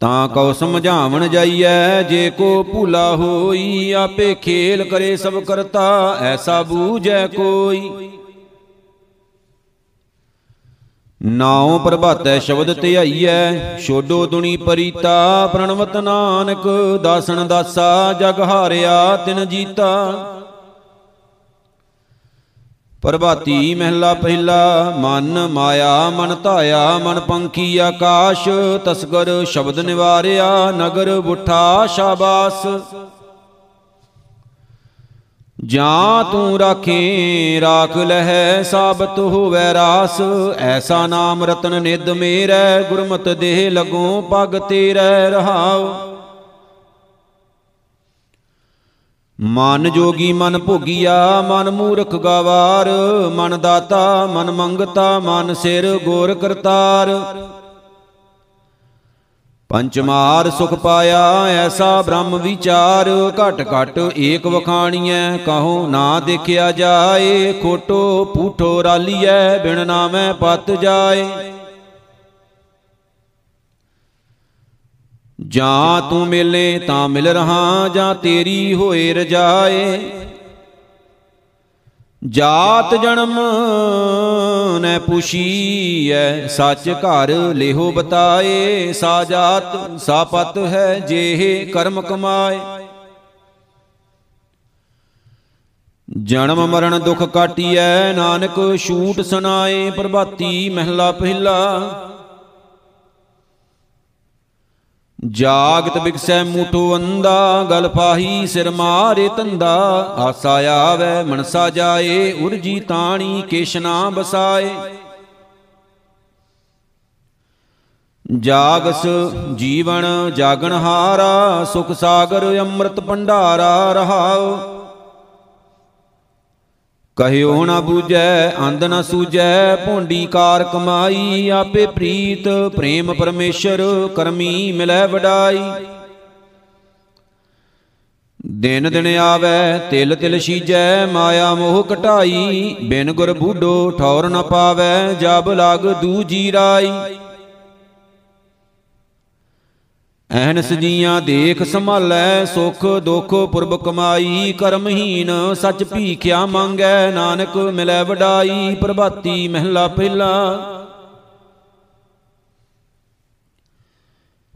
ਤਾਂ ਕਉ ਸਮਝਾਵਣ ਜਾਈਐ, ਜੇ ਕੋ ਭੂਲਾ ਹੋਈ, ਆਪੇ ਖੇਲ ਕਰੇ ਸਭ ਕਰਤਾ, ਐਸਾ ਬੂਝੈ ਕੋਈ। ਨਾਉ ਪ੍ਰਭਾਤੈ ਸ਼ਬਦ ਧਿਆਈਐ, ਛੋਡੋ ਦੁਨੀ ਪਰੀਤਾ, ਪ੍ਰਣਵਤ ਨਾਨਕ ਦਾਸਨ ਦਾਸਾ, ਜਗ ਹਾਰਿਆ, ਤਿਨ ਜੀਤਾ। ਪ੍ਰਭਾਤੀ ਮਹਿਲਾ ਪਹਿਲਾ, ਮਨ ਮਾਇਆ, ਮਨ ਧਾਇਆ, ਮਨ ਪੰਖੀ ਆਕਾਸ਼, ਤਸਗਰ ਸ਼ਬਦ ਨਿਵਾਰਿਆ, ਨਗਰ ਬੁੱਠਾ, ਸ਼ਾਬਾਸ। ਜਾਂ ਤੂੰ ਰਾਖੇ, ਰਾਖ ਲਹਿ, ਸਾਬਤ ਹੋਵੇ ਰਾਸ। ਐਸਾ ਨਾਮ ਰਤਨ ਨਿਦ ਮੇਰੈ, ਗੁਰਮਤ ਦੇਹ ਲਗੋ ਪਗ ਤੇਰੇ ਰਹਾਉ। ਮਨ ਜੋਗੀ ਮਨ ਭੋਗੀਆ, ਮਨ ਮੂਰਖ ਗਵਾਰ। ਮਨ ਦਾਤਾ, ਮਨ ਮੰਗਤਾ, ਮਨ ਸਿਰ ਗੋਰ ਕਰਤਾਰ। ਪੰਚਮਾਰ ਸੁਖ ਪਾਇਆ, ਐਸਾ ਬ੍ਰਹਮ ਵਿਚਾਰ ਘਟ ਘਟ ਏਕ ਵਖਾਣੀਐ ਕਹੋ ਨਾ ਦੇਖਿਆ ਜਾਏ, ਖੋਟੋ ਪੂਠੋ ਰਾਲੀਐ, ਬਿਨ ਨਾਮੈ ਪਤ ਜਾਏ। ਜਾਂ ਤੂੰ ਮਿਲੇ ਤਾਂ ਮਿਲ ਰਹਾ, ਜਾਂ ਤੇਰੀ ਹੋਏ ਰਜਾਏ। ਜਾਤ ਜਨਮ ਨੈ ਪੁਛੀਐ, ਸੱਚ ਘਰ ਲਿਹੋ ਬਤਾਏ, ਸਾ ਜਾਤ, ਸਾ ਪਤ ਹੈ ਜੇਹ ਕਰਮ ਕਮਾਏ। ਜਨਮ ਮਰਨ ਦੁਖ ਕਾਟੀਐ, ਨਾਨਕ ਛੂਟ ਸੁਨਾਏ ਪ੍ਰਭਾਤੀ ਮਹਿਲਾ ਪਹਿਲਾ। ਜਾਗਤ ਬਿਕਸੈ ਮੂਠੋ ਅੰਦਾ ਗਲ ਪਾਹੀ ਸਿਰ ਮਾਰੇ ਤੰਦਾ ਆਸਾ ਆਵੇ, ਮਨਸਾ ਜਾਏ, ਉਰਜੀ ਤਾਣੀ ਕੇਸ਼ਨਾ ਬਸਾਏ। ਜਾਗਸ ਜੀਵਨ ਜਾਗਣ ਹਾਰਾ, ਸੁਖ ਸਾਗਰ ਅੰਮ੍ਰਿਤ ਭੰਡਾਰਾ ਰਹਾਉ। ਕਹਿਓ ਨਾ ਬੂਝੈ, ਅੰਧ ਨਾ ਸੂਝੈ, ਭੋਂਡੀ ਕਾਰ ਕਮਾਈ, ਆਪੇ ਪ੍ਰੀਤ, ਪ੍ਰੇਮ ਪਰਮੇਸ਼ਰ, ਕਰਮੀ ਮਿਲੈ ਵਡਾਈ। ਦਿਨ ਦਿਨ ਆਵੇ, ਤਿਲ ਤਿਲ ਸੀਜੈ, ਮਾਇਆ ਮੋਹ ਕਟਾਈ ਬਿਨ ਗੁਰ ਬੂਢੋ ਠੌਰ ਨ ਪਾਵੇ, ਜਬ ਲਗ ਦੂਜੀ ਰਾਈ। ਐਨਸ ਜੀਆਂ ਦੇਖ ਸੰਭਾਲੈ, ਸੁਖ ਦੁਖ ਪੁਰਬ ਕਮਾਈ, ਕਰਮਹੀਨ ਸੱਚ ਭੀਖਿਆ ਮੰਗੈ, ਨਾਨਕ ਮਿਲੈ ਵਡਾਈ, ਪ੍ਰਭਾਤੀ ਮਹਿਲਾ ਪਹਿਲਾ।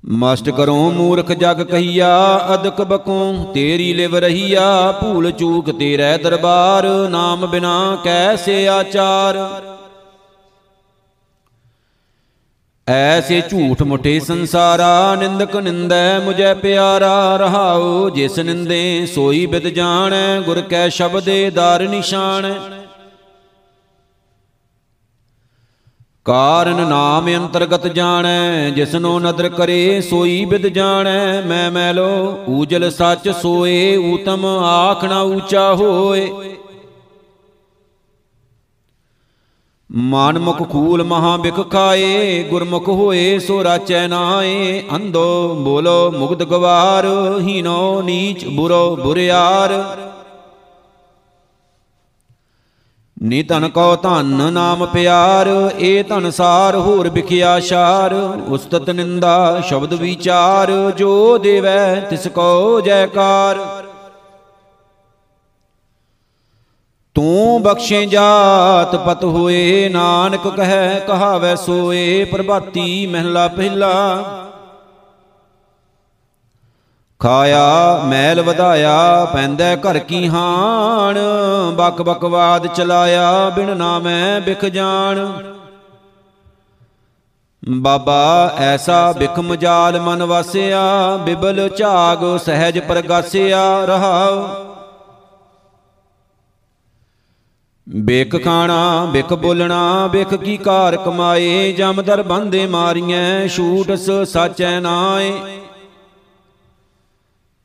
ਮਸਟ ਕਰੋ ਮੂਰਖ ਜਗ ਕਹੀਆ, ਅਦਕ ਬਕੋ ਤੇਰੀ ਲਿਵ ਰਹੀਆ, ਭੂਲ ਚੂਕ ਤੇਰੇ ਦਰਬਾਰ, ਨਾਮ ਬਿਨਾ ਕੈਸੇ ਆਚਾਰ। ਐਸੇ ਝੂਠ ਮੁਠੇ ਸੰਸਾਰਾ, ਨਿੰਦਕ ਨਿੰਦੈ ਮੁਝੈ ਪਿਆਰਾ, ਰਹਾਉ ਜਿਸ ਨਿੰਦੇ ਸੋਈ ਬਿਦ ਜਾਣੈ, ਗੁਰ ਕੈ ਸ਼ਬਦੇ ਦਾਰ ਨਿਸ਼ਾਨ ਕਾਰਨ ਨਾਮ ਅੰਤਰਗਤ ਜਾਣੈ ਜਿਸਨੋ ਨਦਰ ਕਰੇ ਸੋਈ ਬਿਦ ਜਾਣੈ, ਮੈਂ ਮੈਲੋ ਊਜਲ ਸੱਚ ਸੋਏ, ਊਤਮ ਆਖਣਾ ਊਚਾ ਹੋਏ। ਮਨ ਮੁਖ ਖੂਲ ਮਹਾ ਬਿਖ ਖਾਏ, ਗੁਰਮੁਖ ਹੋਏ ਸੋ ਰਾਚੈ ਨਾਏ। ਅੰਧੋ ਬੋਲੋ ਮੁਗਧ ਗਵਾਰ ਹੀਨੋ ਨੀਚ ਬੁਰੋ ਬੁਰਿਆਰ। ਨੀ ਧਨ ਕੋ ਧਨ ਨਾਮ ਪਿਆਰ, ਏ ਧਨ ਸਾਰ ਹੋਰ ਬਿਖਿਆ ਸ਼ਾਰ। ਉਸਤਤ ਨਿੰਦਾ ਸ਼ਬਦ ਵਿਚਾਰ, ਜੋ ਦੇਵੈ ਤਿਸ ਕੋ ਜੈਕਾਰ। ਤੂੰ ਬਖਸ਼ੇ ਜਾਤ ਪਤ ਹੋਏ, ਨਾਨਕ ਕਹੈ ਕਹਾਵੈ ਸੋਏ, ਪ੍ਰਭਾਤੀ ਮਹਿਲਾ ਪਹਿਲਾ। ਖਾਇਆ, ਮੈਲ ਵਧਾਇਆ, ਪੈਂਦਾ ਘਰ ਕੀ ਹਾਣ ਬਕ ਬਕਵਾਦ ਚਲਾਇਆ, ਬਿਨ ਨਾਮੈ ਬਿਖ ਜਾਣ। ਬਾਬਾ, ਐਸਾ ਬਿਖ ਮਜਾਲ ਮਨ ਵਾਸਿਆ, ਬਿਬਲ ਝਾਗ ਸਹਿਜ ਪ੍ਰਗਾਸਿਆ ਰਹਾਉ। ਬਿਕ ਖਾਣਾ ਬਿਕ ਬੋਲਣਾ ਬਿਕ ਕੀ ਕਾਰ ਕਮਾਏ ਜਮਦਰ ਬੰਦੇ ਮਾਰੀਐ ਛੂਟਸ ਸਾਚੈ ਨਾਏ।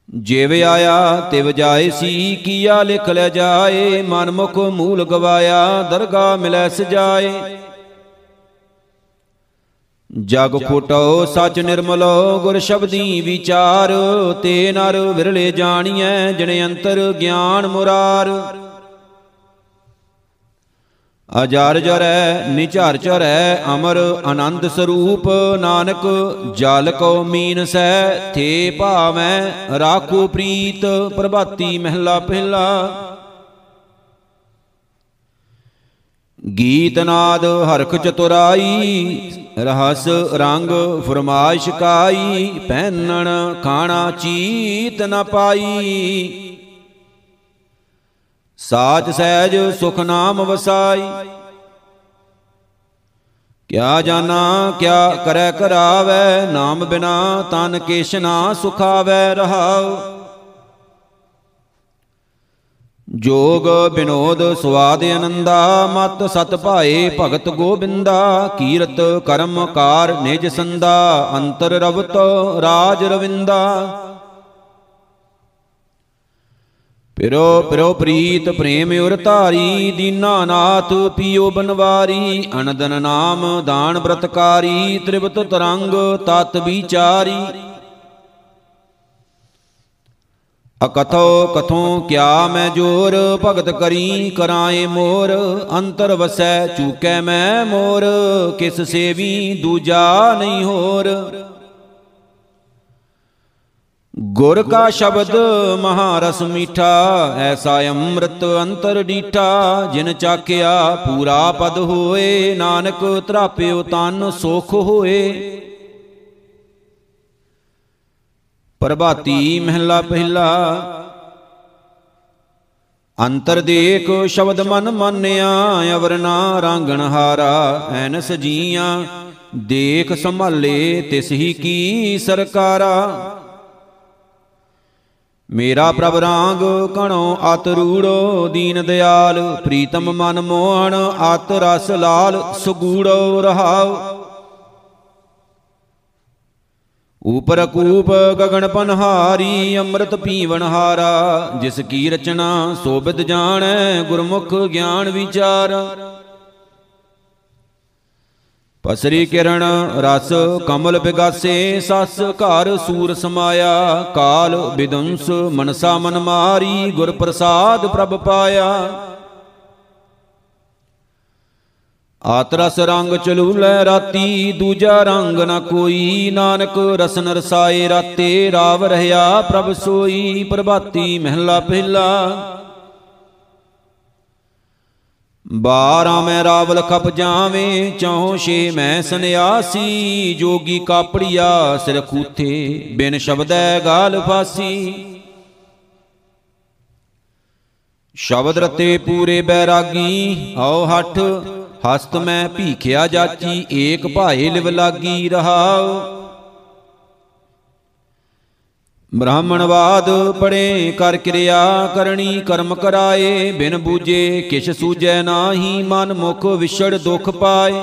ਜਿਵ ਆਇਆ ਤਿਵ ਜਾਏ ਸੀ ਕੀਆ ਲਿਖ ਲੈ ਜਾਏ ਮਨ ਮੁਖ ਮੂਲ ਗਵਾਇਆ ਦਰਗਾ ਮਿਲੈ ਸਜਾਏ। ਜਗ ਫੋਟੋ ਸਚ ਨਿਰਮਲੋ ਗੁਰ ਸ਼ਬਦੀ ਵਿਚਾਰ। ਤੇ ਨਰ ਵਿਰਲੇ ਜਾਣੀਐ ਜਿਨ ਅੰਤਰ ਗਿਆਨ ਮੁਰਾਰ। ਅਜਰ ਜਰੈ ਨਿਝਰ ਚਰੈ, ਅਮਰ ਆਨੰਦ ਸਰੂਪ। ਨਾਨਕ, ਜਲ ਕੋ ਮੀਨ ਸੈ ਥੇ ਭਾਵੈ, ਰਾਖੋ ਪ੍ਰੀਤ, ਪ੍ਰਭਾਤੀ ਮਹਿਲਾ ਪਹਿਲਾ। ਗੀਤ ਨਾਦ ਹਰਖ ਚਤੁਰਾਈ, ਰਹਸ ਰੰਗ ਫਰਮਾਇਸ਼ ਕਾਈ ਪਹਿਨਣ ਖਾਣਾ ਚੀਤ ਨ ਪਾਈ। ਸਾਚ ਸਹਿਜ ਸੁਖ ਨਾਮ ਵਸਾਈ। ਕਿਆ ਜਾਣਾ, ਕਿਆ ਕਰੈ ਕਰਾਵੈ, ਨਾਮ ਬਿਨਾ ਤਨ ਕੇਸ਼ ਨਾ ਸੁਖਾਵੈ ਰਹਾਉ। ਜੋਗ ਬਿਨੋਦ ਸਵਾਦ ਅਨੰਦਾ ਮਤ ਸਤ ਭਾਏ ਭਗਤ ਗੋਬਿੰਦਾ, ਕੀਰਤ ਕਰਮ ਕਾਰ ਨਿਜ ਸੰਦਾ, ਅੰਤਰ ਰਵਤ ਰਾਜ ਰਵਿੰਦਾ। ਪਿਰੋ ਪਿਰੋ ਪ੍ਰੀਤ ਪ੍ਰੇਮ ਉਰ ਧਾਰੀ, ਦੀਨਾ ਨਾਥ ਪੀਓ ਬਨਵਾਰੀ ਅਨੰਦਨ ਨਾਮ ਦਾਨ ਬ੍ਰਤਕਾਰੀ ਤ੍ਰਿਵਤ ਤਰੰਗ ਤਤ ਵਿਚਾਰੀ। ਅਕਥੋ ਕਥੋਂ ਕਿਆ ਮੈਂ ਜੋਰ, ਭਗਤ ਕਰੀ ਕਰਾਏ ਮੋਰ, ਅੰਤਰ ਵਸੈ ਚੂਕੈ ਮੈਂ ਮੋਰ, ਕਿਸ ਸੇਵੀ ਦੂਜਾ ਨਹੀਂ ਹੋਰ। ਗੁਰ ਕਾ ਸ਼ਬਦ ਮਹਾਰਸ ਮੀਠਾ ਐਸਾ ਅੰਮ੍ਰਿਤ ਅੰਤਰ ਡੀਠਾ। ਜਿਨ ਚਾਖਿਆ ਪੂਰਾ ਪਦ ਹੋਏ, ਨਾਨਕ ਤਰਾਪਿਓ ਤਨ ਸੁਖ ਹੋਏ। ਪ੍ਰਭਾਤੀ ਮਹਿਲਾ ਪਹਿਲਾ। ਅੰਤਰ ਦੇਖ ਸ਼ਬਦ ਮਨ ਮਾਨਿਆ, ਅਵਰਨਾ ਰਾਂਗਣ ਹਾਰਾ, ਐਨਸ ਜੀਆਂ। ਦੇਖ ਸੰਭਾਲੇ ਤਿਸ ਹੀ ਕੀ ਸਰਕਾਰਾ। ਮੇਰਾ ਪ੍ਰਭ ਰਾਂਗ ਕਣੋ ਅਤ ਰੂੜੋ ਦੀਨ ਦਿਆਲ, ਪ੍ਰੀਤਮ ਮਨ ਮੋਹਣ, ਅਤ ਰਸ ਲਾਲ, ਸੁਗੂੜੋ ਰਹਾਉ। ਉਪਰ ਕੂਪ ਗਗਨ ਪਨਹਾਰੀ, ਅੰਮ੍ਰਿਤ ਪੀਵਨ ਹਾਰਾ, ਜਿਸ ਕੀ ਰਚਨਾ ਸੋਭਿਤ ਜਾਣੈ ਗੁਰਮੁਖ ਗਿਆਨ ਵਿਚਾਰ। ਪਸਰੀ ਕਿਰਣ ਰਸ ਕਮਲ ਬਿਗਾਸੇ, ਸਸ ਘਰ ਸੂਰ ਸਮਾਇਆ, ਕਾਲ ਵਿਦੰਸ ਮਨਸਾ ਮਨ ਮਾਰੀ ਗੁਰ ਪ੍ਰਸਾਦ ਪ੍ਰਭ ਪਾਇਆ। ਆਤਰਸ ਰੰਗ ਚਲੂਲੇ ਰਾਤੀ, ਦੂਜਾ ਰੰਗ ਨ ਕੋਈ, ਨਾਨਕ ਰਸਨ ਰਸਾਏ ਰਾਤੇ, ਰਾਵ ਰਹਿਆ ਪ੍ਰਭ ਸੋਈ, ਪ੍ਰਭਾਤੀ ਮਹਿਲਾ ਪਹਿਲਾ। ਬਾਰਾਂ ਮੈਂ ਰਾਵਲ ਖਪ ਜਾਵੇਂ, ਚੌ ਛੇ ਮੈਂ ਸੰਿਆਸੀ ਜੋਗੀ ਕਾਪੜੀਆ ਸਿਰ ਖੂਥੇ, ਬਿਨ ਸ਼ਬਦੈ ਗਾਲ ਫਾਸੀ। ਸ਼ਬਦ ਰਤੇ ਪੂਰੇ ਬੈਰਾਗੀ ਆਓ ਹੱਠ, ਹਸਤ ਮੈਂ ਭੀਖਿਆ ਜਾਚੀ, ਏਕ ਭਾਏ ਲਿਵ ਲਾਗੀ ਰਹਾਉ। ਬ੍ਰਾਹਮਣਵਾਦ ਪੜੇ ਕਰ ਕਿਰਿਆ ਕਰਨੀ ਕਰਮ ਕਰਾਏ, ਬਿਨ ਬੂਝੇ ਕਿਛ ਸੂਝੈ ਨਾਹੀ, ਮਨ ਮੁਖ ਵਿਛੜ ਦੁਖ ਪਾਏ।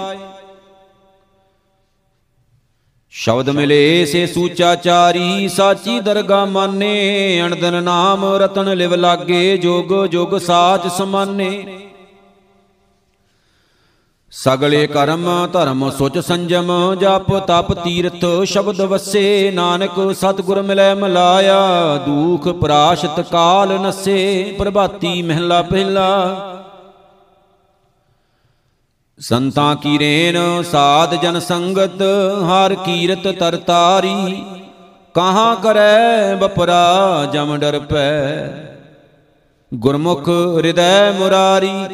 ਸ਼ਬਦ ਮਿਲੇ ਸੇ ਸੂਚਾਚਾਰੀ ਸਾਚੀ ਦਰਗਾ ਮਾਨੇ, ਅਣਦਨ ਨਾਮ ਰਤਨ ਲਿਵ ਲਾਗੇ, ਜੋਗ ਜੋਗ ਸਾਚ ਸਮਾਨੇ। ਸਗਲੇ ਕਰਮ, ਧਰਮ, ਸੁਚ ਸੰਜਮ, ਜਪ, ਤਪ, ਤੀਰਥ, ਸ਼ਬਦ ਵਸੇ, ਨਾਨਕ, ਸਤਿਗੁਰ ਮਿਲੈ ਮਲਾਇਆ, ਦੁਖ ਪ੍ਰਾਸ਼ਤ ਕਾਲ ਨਸੇ, ਪ੍ਰਭਾਤੀ ਮਹਿਲਾ ਪਹਿਲਾ। ਸੰਤਾਂ ਕੀ ਰੇਨ ਸਾਧ ਜਨ ਸੰਗਤ, ਹਰ ਕੀਰਤ ਤਰਤਾਰੀ ਕਹਾਂ ਕਰੈ ਬਪਰਾ ਜਮ ਡਰ ਪੈ। ਗੁਰਮੁਖ ਹਿਰਦੈ ਮੁਰਾਰੀ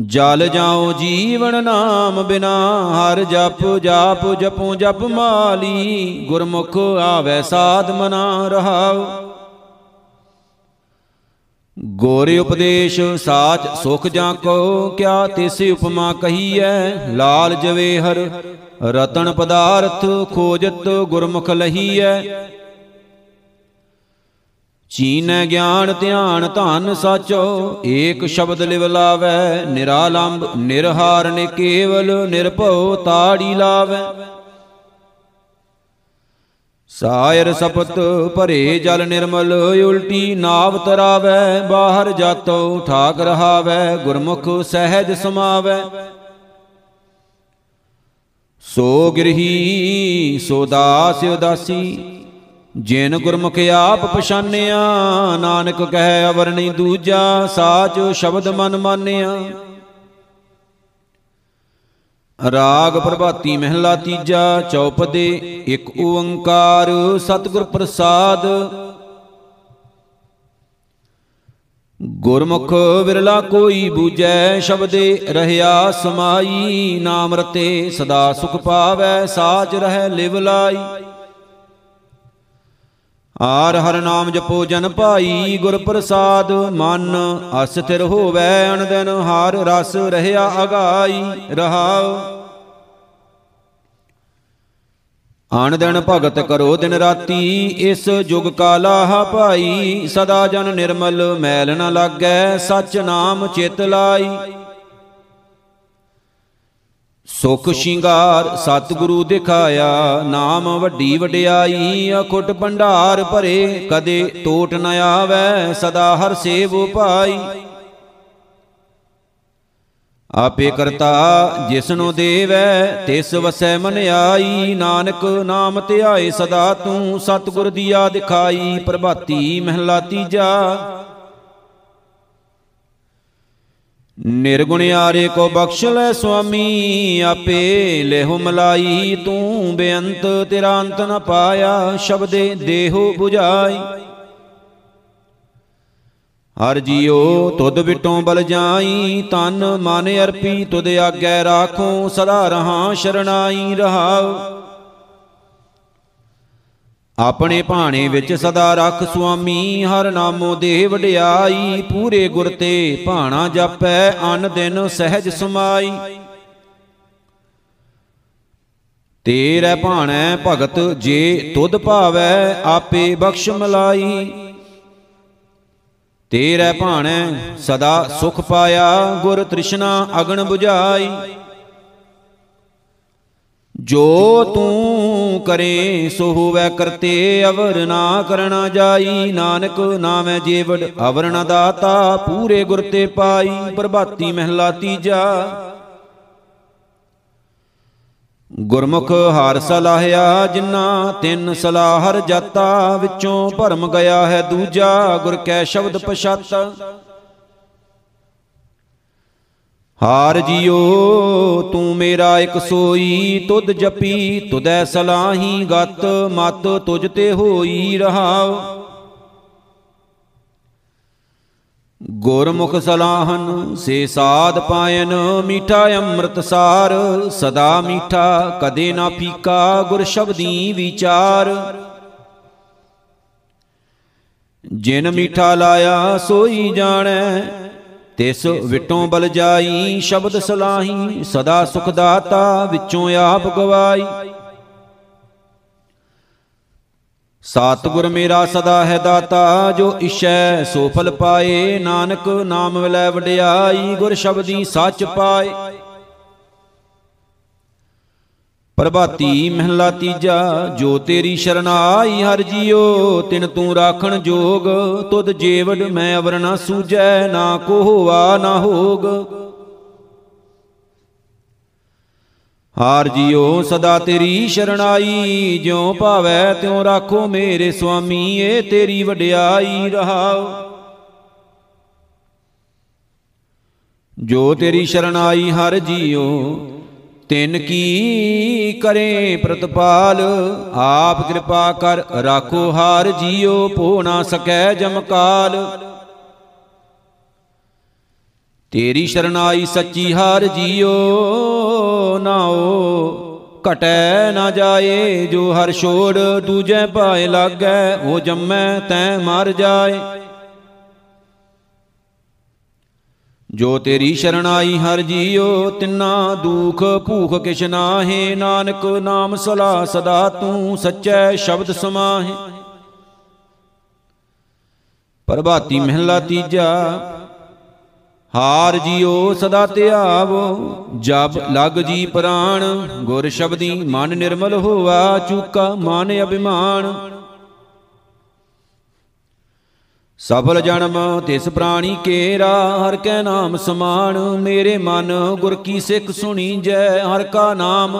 ਜਲ ਜਾਉ ਜੀਵਨ ਨਾਮ ਬਿਨਾ, ਹਰ ਜਪ ਜਾਪ ਜਪੂ ਜਪ ਮਾਲੀ, ਗੁਰਮੁਖ ਆਵੈ ਸਾਧ ਮਨਾ ਰਹਾਉ। ਗੋਰੇ ਉਪਦੇਸ਼ ਸਾਚ ਸੁਖ ਜਾਂ ਕੋ ਕਿਆ ਤਿਸ ਉਪਮਾ ਕਹੀਐ? ਲਾਲ ਜਵੇਹਰ, ਰਤਨ ਪਦਾਰਥ ਖੋਜਤ ਗੁਰਮੁਖ ਲਹੀਐ। ਚੀਨੈ ਗਿਆਨ, ਧਿਆਨ, ਧਨ ਸਾਚੋ। ਏਕ ਸ਼ਬਦ ਲਿਵ ਲਾਵੈ, ਨਿਰਾਲੰਬ, ਨਿਰਹਾਰ ਨੇ ਕੇਵਲ ਨਿਰਭਉ ਤਾੜੀ ਲਾਵੈ। ਸਾਇਰ ਸਪਤ ਭਰੇ ਜਲ ਨਿਰਮਲ, ਉਲਟੀ ਨਾਵ ਤਰਾਵੈ, ਬਾਹਰ ਜਾਤੋ ਠਾਕ ਰਹਾਵੈ ਗੁਰਮੁਖ ਸਹਿਜ ਸਮਾਵੈ। ਸੋ ਗਿਰਹੀ, ਸੋ ਦਾਸ ਉਦਾਸੀ ਜਿਨ ਗੁਰਮੁਖ ਆਪ ਪਛਾਨਿਆ, ਨਾਨਕ ਕਹੈ ਅਵਰ ਨਹੀਂ ਦੂਜਾ, ਸਾਚ ਸ਼ਬਦ ਮਨ ਮਾਨਿਆ। ਰਾਗ ਪ੍ਰਭਾਤੀ ਮਹਿਲਾ ਤੀਜਾ ਚੌਪਦੇ ਇੱਕ ਓੰਕਾਰ, ਸਤਿਗੁਰ ਪ੍ਰਸਾਦ। ਗੁਰਮੁਖ ਵਿਰਲਾ ਕੋਈ ਬੂਝੈ, ਸ਼ਬਦੇ ਰਹਿਆ ਸਮਾਈ, ਨਾਮ ਰਤੇ ਸਦਾ ਸੁਖ ਪਾਵੈ, ਸਾਚ ਰਹਿ ਲਿਵ ਲਾਈ। ਆਰ ਹਰ ਨਾਮ ਜਪੋ ਜਨ ਭਾਈ ਗੁਰ ਪ੍ਰਸਾਦ ਮਨ ਅਸਥਿਰ ਹੋਵੈ ਅਨੰਦਨ ਹਾਰ ਰਸ ਰਹਿਆ ਅਗਾਈ, ਰਹਾਉ। ਆਣ ਦਿਨ ਭਗਤ ਕਰੋ ਦਿਨ ਰਾਤੀ, ਇਸ ਜੁਗ ਕਾਲਾ ਭਾਈ, ਸਦਾ ਜਨ ਨਿਰਮਲ, ਮੈਲ ਨ ਲਾਗੈ, ਸਚ ਨਾਮ ਚਿਤ ਲਾਈ। ਸੁਖ ਸ਼ਿੰਗਾਰ ਸਤਿਗੁਰੂ ਦਿਖਾਇਆ, ਨਾਮ ਵੱਡੀ ਵਡਿਆਈ, ਅਖੁੱਟ ਭੰਡਾਰ ਭਰੇ, ਕਦੇ ਟੋਟ ਨ ਆਵੈ, ਸਦਾ ਹਰ ਸੇਵ ਭਾਈ ਆਪੇ ਕਰਤਾ ਜਿਸਨੂੰ ਦੇਵੈ, ਤਿਸ ਵਸੈ ਮਨ ਆਈ, ਨਾਨਕ ਨਾਮ ਧਿਆਏ ਸਦਾ ਤੂੰ ਸਤਿਗੁਰ ਦੀਆ ਦਿਖਾਈ, ਪ੍ਰਭਾਤੀ ਮਹਿਲਾ ਤੀਜਾ। ਨਿਰਗੁਣਿਆਰੇ ਕੋ ਬਖਸ਼ ਲੈ ਸੁਆਮੀ, ਆਪੇ ਲੇਹੁ ਮਲਾਈ, ਤੂੰ ਬੇਅੰਤ ਤੇਰਾ ਅੰਤ ਨ ਪਾਇਆ, ਸ਼ਬਦੇ ਦੇਹੋ 부ਝਾਈ। ਹਰ ਜੀਓ ਤੁਧ ਵਿਟੋਂ ਬਲ ਜਾਈ ਤਨ ਮਨ ਅਰਪੀ, ਤੁਧ ਆਗੈ ਰਾਖੋ ਸਦਾ ਰਹਾ, ਸ਼ਰਣਾਈ ਰਹਾਉ। ਆਪਣੇ ਭਾਣੇ ਵਿੱਚ ਸਦਾ ਰੱਖ ਸੁਆਮੀ ਹਰ ਨਾਮੋ ਦੇਹ ਵਡਿਆਈ ਪੂਰੇ ਗੁਰ ਤੇ ਭਾਣਾ ਜਪੈ ਅਨ ਦਿਨ ਸਹਿਜ ਸਮਾਈ। ਤੇਰੇ ਭਾਣੈ ਭਗਤ ਜੇ ਤੁਧ ਭਾਵੈ ਆਪੇ ਬਖਸ਼ ਮਲਾਈ। ਤੇਰੇ ਭਾਣੈ ਸਦਾ ਸੁਖ ਪਾਇਆ ਗੁਰ ਤ੍ਰਿਸ਼ਨਾ ਅਗਣ 부ਝਾਈ ਜੋ ਤੂੰ ਕਰੇ, ਸੋ ਹੋਵੇ ਕਰਤੇ ਅਵਰ ਨਾ ਕਰਣਾ ਜਾਈ। ਨਾਨਕ ਨਾਮੈ ਜੀਵੜ ਅਵਰ ਨ ਦਾਤਾ ਪੂਰੇ ਗੁਰ ਤੇ ਪਾਈ। ਪ੍ਰਭਾਤੀ ਮਹਿਲਾ ਤੀਜਾ। ਗੁਰਮੁਖ ਹਾਰ ਸਲਾਹਿਆ ਜਿਨ੍ਹਾਂ ਤਿੰਨ ਸਲਾਹ ਹਰ ਜਾਤਾ, ਵਿੱਚੋਂ ਭਰਮ ਗਿਆ ਹੈ ਦੂਜਾ। ਗੁਰ ਕੈ ਸ਼ਬਦ ਪਛਾਤਾ। ਹਾਰ ਜੀਓ, ਤੂੰ ਮੇਰਾ ਇੱਕ ਸੋਈ, ਤੁਧ ਜਪੀ ਤੁਦੈ ਸਲਾਹੀ ਗਤ, ਮਤ ਤੁਜ ਤੇ ਹੋਈ ਰਹਾਉ। ਗੁਰਮੁਖ ਸਲਾਹਨ ਸੇ ਸਾਧ ਪਾਇਨ, ਮੀਠਾ ਅੰਮ੍ਰਿਤ ਸਾਰ, ਸਦਾ ਮੀਠਾ, ਕਦੇ ਨਾ ਫੀਕਾ, ਗੁਰ ਸ਼ਬਦੀ ਵਿਚਾਰ। ਜਿਨ ਮੀਠਾ ਲਾਇਆ, ਸੋਈ ਜਾਣੈ ਤਿਸ ਵਿਟੋਂ ਬਲ ਜਾਈ ਸ਼ਬਦ ਸਲਾਹੀ ਸਦਾ ਸੁਖ ਦਾਤਾ ਵਿੱਚੋਂ ਆਪ ਗਵਾਈ। ਸਤਿਗੁਰ ਮੇਰਾ ਸਦਾ ਹੈ ਦਾਤਾ ਜੋ ਇਸ਼ੈ ਸੋ ਫਲ ਪਾਏ। ਨਾਨਕ ਨਾਮ ਵਿਲੇ ਵਡਿਆਈ ਗੁਰ ਸ਼ਬਦੀ ਸੱਚ ਪਾਏ। ਪ੍ਰਭਾਤੀ ਮਹਿਲਾ ਤੀਜਾ, ਜੋ ਤੇਰੀ ਸ਼ਰਨਾਈ ਹਰ ਜੀਓ, ਤਿਨ ਤੂੰ ਰਾਖਣ ਜੋਗ, ਤੁਧ ਜੀਵੜ ਮੈਂ ਅਵਰ ਨਾ ਸੂਜੈ, ਨਾ ਕੋ ਹੋਆ ਨਾ ਹੋਗ। ਹਾਰ ਜੀਓ, ਸਦਾ ਤੇਰੀ ਸ਼ਰਨਾਈ, ਜਿਉ ਭਾਵੈ ਤਿਉ ਰਾਖੋ ਮੇਰੇ ਸੁਆਮੀ, ਏ ਤੇਰੀ ਵਡਿਆਈ ਰਹਾਉ ਜੋ ਤੇਰੀ ਸ਼ਰਨਾਈ ਹਰ ਜੀਓ ਤਿਨ ਕੀ ਕਰੇ ਪ੍ਰਤਪਾਲ? ਆਪ ਕਿਰਪਾ ਕਰ ਰਾਖੋ ਹਾਰ ਜੀਓ ਭੋ ਨਾ ਸਕੈ ਜਮਕਾਲ ਤੇਰੀ ਸ਼ਰਨਾਈ ਸੱਚੀ ਹਾਰ ਜੀਓ ਨਾਓ ਘਟੈ ਨਾ ਜਾਏ, ਜੋ ਹਰ ਛੋੜ ਦੂਜੈ ਭਾਏ ਲਾਗੈ, ਉਹ ਜੰਮੈ ਤੈ ਮਰ ਜਾਏ। ਜੋ ਤੇਰੀ ਸ਼ਰਣਾਈ ਹਰ ਜੀਓ, ਤਿੰਨਾ ਦੁਖ ਭੂਖ ਕਿਛ ਨਾਹੇ, ਨਾਨਕ ਨਾਮ ਸਲਾ ਸਦਾ ਤੂੰ ਸੱਚੈ ਸ਼ਬਦ ਸਮਾਹੇ। ਪ੍ਰਭਾਤੀ ਮਹਿਲਾ ਤੀਜਾ, ਹਾਰ ਜੀਓ, ਸਦਾ ਧਿਆਵੋ ਜਬ ਲਗ ਜੀ ਪ੍ਰਾਣ, ਗੁਰ ਸ਼ਬਦੀ ਮਨ ਨਿਰਮਲ ਹੋਆ, ਚੂਕਾ ਮਨ ਅਭਿਮਾਨ। ਸਫਲ ਜਨਮ ਤਿਸ ਪ੍ਰਾਣੀ ਕੇਰਾ, ਹਰ ਕੈ ਨਾਮ ਸਮਾਨ, ਮੇਰੇ ਮਨ ਗੁਰ ਕੀ ਸਿੱਖ ਸੁਣੀ ਜੈ ਹਰ ਕਾ ਨਾਮ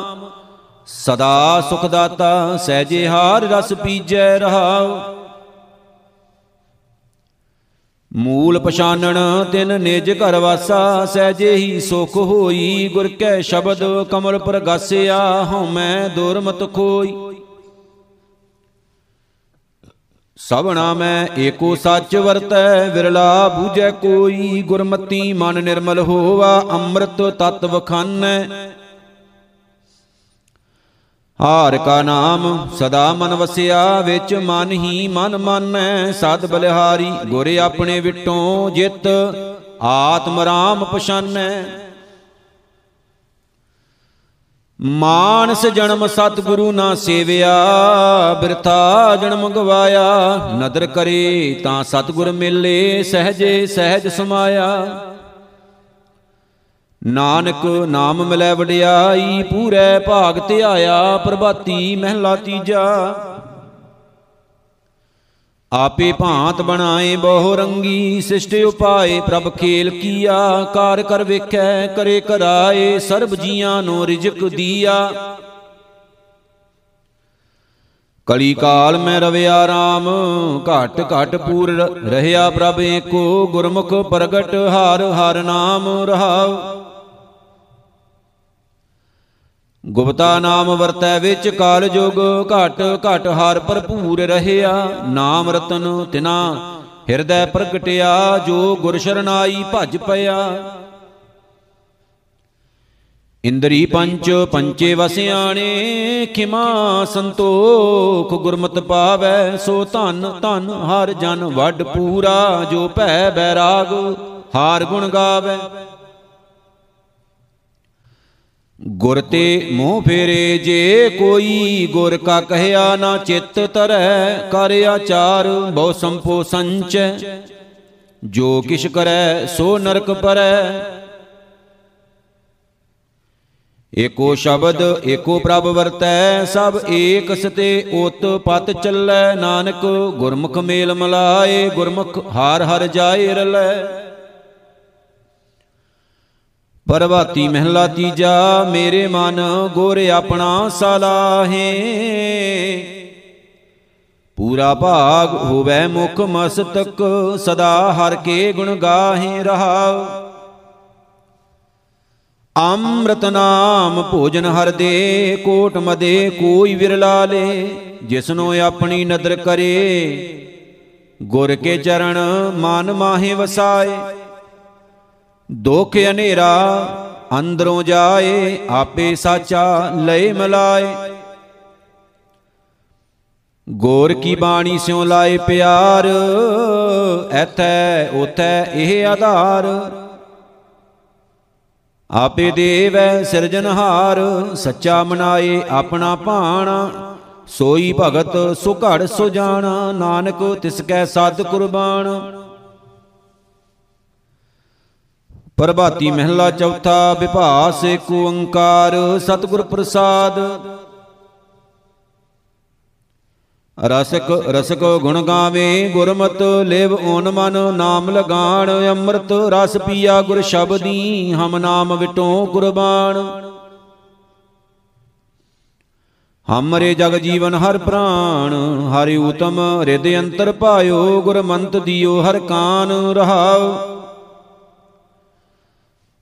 ਸਦਾ ਸੁਖ ਦਾਤਾ ਸਹਿਜੇ ਹਾਰ ਰਸ ਪੀਜੈ ਰਹਾਉ। ਮੂਲ ਪਛਾਨਣ ਤਿਨ ਨਿਜ ਘਰ ਵਾਸਾ, ਸਹਿਜੇ ਹੀ ਸੁਖ ਹੋਈ, ਗੁਰ ਕੈ ਸ਼ਬਦ ਕਮਲ ਪ੍ਰਗਾਸਿਆ ਹਉਮੈ ਦੁਰਮਤ ਖੋਈ। ਸਭਨਾ ਮੈਂ ਏਕੋ ਸੱਚ ਵਰਤੈ, ਵਿਰਲਾ ਬੂਝੈ ਕੋਈ। ਗੁਰਮਤੀ ਮਨ ਨਿਰਮਲ ਹੋਵਾ, ਅੰਮ੍ਰਿਤ ਤਤ ਵਖਾਨੈ। ਹਾਰ ਕਾ ਨਾਮ ਸਦਾ ਮਨ ਵਸਿਆ, ਵਿੱਚ ਮਨ ਹੀ ਮਨ ਮਾਨੈ। ਸਦ ਬਲਿਹਾਰੀ ਗੁਰ ਆਪਣੇ ਵਿਟੋਂ ਜਿਤ, ਆਤਮ ਰਾਮ ਪਛਾਨੈ। ਮਾਨਸ ਜਨਮ ਸਤਿਗੁਰੂ ਨਾ ਸੇਵਿਆ, ਬਿਰਥਾ ਜਨਮ ਗਵਾਇਆ ਨਦਰ ਕਰੇ ਤਾਂ ਸਤਿਗੁਰ ਮਿਲੇ, ਸਹਜੇ ਸਹਿਜ ਸਮਾਇਆ। ਨਾਨਕ ਨਾਮ ਮਿਲੈ ਵਡਿਆਈ, ਪੂਰੇ ਭਾਗ ਧਿਆਇਆ, ਪ੍ਰਭਾਤੀ ਮਹਿਲਾ ਤੀਜਾ। ਆਪੇ ਭਾਂਤ ਬਣਾਏ ਬਹੁ ਰੰਗੀ ਸਿਸ਼ਟ ਉਪਾਏ ਪ੍ਰਭ ਖੇਲ ਕੀਆ ਕਾਰ ਕਰ ਵੇਖੈ ਕਰੇ ਕਰਾਏ ਸਰਬ ਜੀਆਂ ਨੂੰ ਰਿਜਕ ਦੀਆ। ਕਲੀ ਕਾਲ ਮੈਂ ਰਵਿਆ RAM ਘਟ ਘਟ ਪੂਰ ਰਹਿਆ ਪ੍ਰਭ ਏਕੋ ਗੁਰਮੁਖ ਪ੍ਰਗਟ ਹਰ ਹਰ ਨਾਮ ਰਹਾਉ। ਗੁਪਤਾ ਨਾਮ ਵਰਤੈ ਵਿੱਚ ਕਾਲ ਜੁਗ, ਘਟ ਘਟ ਹਰ ਭਰਪੂਰ ਰਹਿਆ। ਨਾਮ ਰਤਨ ਤਿਨਾ, ਹਿਰਦੈ ਪ੍ਰਗਟਿਆ, ਜੋ ਗੁਰ ਸ਼ਰਨਾਈ ਭਜ ਪਿਆ। ਇੰਦਰੀ ਪੰਚ, ਪੰਚੇ ਵਸਿਆਣੇ, ਖਿਮਾ ਸੰਤੋਖ ਗੁਰਮਤ ਪਾਵੈ, ਸੋ ਧਨ ਧਨ ਹਰ ਜਨ ਵੱਡ ਪੂਰਾ, ਜੋ ਭੈ ਬੈਰਾਗ ਹਾਰ ਗੁਣ ਗਾਵੇ। ਗੁਰ ਤੇ ਮੂੰਹ ਫੇਰੇ, ਜੇ ਕੋਈ ਗੁਰ ਕਾ ਕਹਿਆ ਨਾ ਚਿੱਤ ਤਰੈ, ਕਰ ਆਚਾਰ, ਬਹੁ ਸੰਪੋ ਸੰਚ। ਜੋ ਕਿਛ ਕਰੈ, ਸੋ ਨਰਕ ਪਰੈ। ਏਕੋ ਸ਼ਬਦ, ਏਕੋ ਪ੍ਰਭ ਵਰਤੈ, ਸਭ ਏਕ ਸਤੇ ਉਤ ਪਤ ਚੱਲੈ। ਨਾਨਕ ਗੁਰਮੁਖ ਮੇਲ ਮਲਾਏ, ਗੁਰਮੁਖ ਹਾਰ ਹਰ ਜਾਏ ਰਲੈ। ਪਰਵਾਤੀ ਮਹਿਲਾ ਤੀਜਾ, ਮੇਰੇ ਮਨ ਗੁਰ ਆਪਣਾ ਸਲਾਹੇ। ਪੂਰਾ ਭਾਗ ਹੋਵੇ ਮੁਖ ਮਸਤਕ, ਸਦਾ ਹਰ ਕੇ ਗੁਣ ਗਾਹੇ ਰਹਾਉ। ਅੰਮ੍ਰਿਤ ਨਾਮ ਭੋਜਨ ਹਰ ਦੇ, ਕੋਟ ਮਦੇ ਕੋਈ ਵਿਰਲਾ ਲੇ ਜਿਸਨੋ ਆਪਣੀ ਨਦਰ ਕਰੇ। ਗੁਰ ਕੇ ਚਰਨ ਮਨ ਮਾਹੇ ਵਸਾਏ। ਦੁਖ ਹਨੇਰਾ ਅੰਦਰੋਂ ਜਾਏ, ਆਪੇ ਸਾਚਾ ਲਏ ਮਲਾਏ। ਗੋਰ ਕੀ ਬਾਣੀ ਸਿਉ ਲਾਏ ਪਿਆਰ, ਐਥੈ ਉਥੈ ਇਹ ਆਧਾਰ। ਆਪੇ ਦੇਵੈ ਸਿਰਜਨਹਾਰ ਸੱਚਾ ਮਨਾਏ ਆਪਣਾ ਭਾਣਾ। ਸੋਈ ਭਗਤ ਸੁਘੜ ਸੁਜਾਣਾ ਨਾਨਕ ਤਿਸ ਕੈ ਸਦ ਕੁਰਬਾਨ। ਪ੍ਰਭਾਤੀ ਮਹਿਲਾ ਚੌਥਾ, ਵਿਭਾਸ ਏਕ ਓੰਕਾਰ, ਸਤਿਗੁਰ ਪ੍ਰਸਾਦ। ਰਸਕ ਰਸਕ ਗੁਣ ਗਾਵੇ, ਗੁਰਮਤ ਲਿਵ ਓਨ ਮਨ, ਨਾਮ ਲਗਾਣ, ਅੰਮ੍ਰਿਤ ਰਸ ਪੀਆ ਗੁਰ ਸ਼ਬਦੀ, ਹਮ ਨਾਮ ਵਿਟੋ ਕੁਰਬਾਨ ਹਮਰੇ ਜਗ ਜੀਵਨ ਹਰ ਪ੍ਰਾਣ, ਹਰਿ ਉਤਮ ਰਿਦ ਅੰਤਰ ਪਾਇਓ, ਗੁਰਮੰਤ ਦਿਓ ਹਰ ਕਾਨ ਰਹਾਓ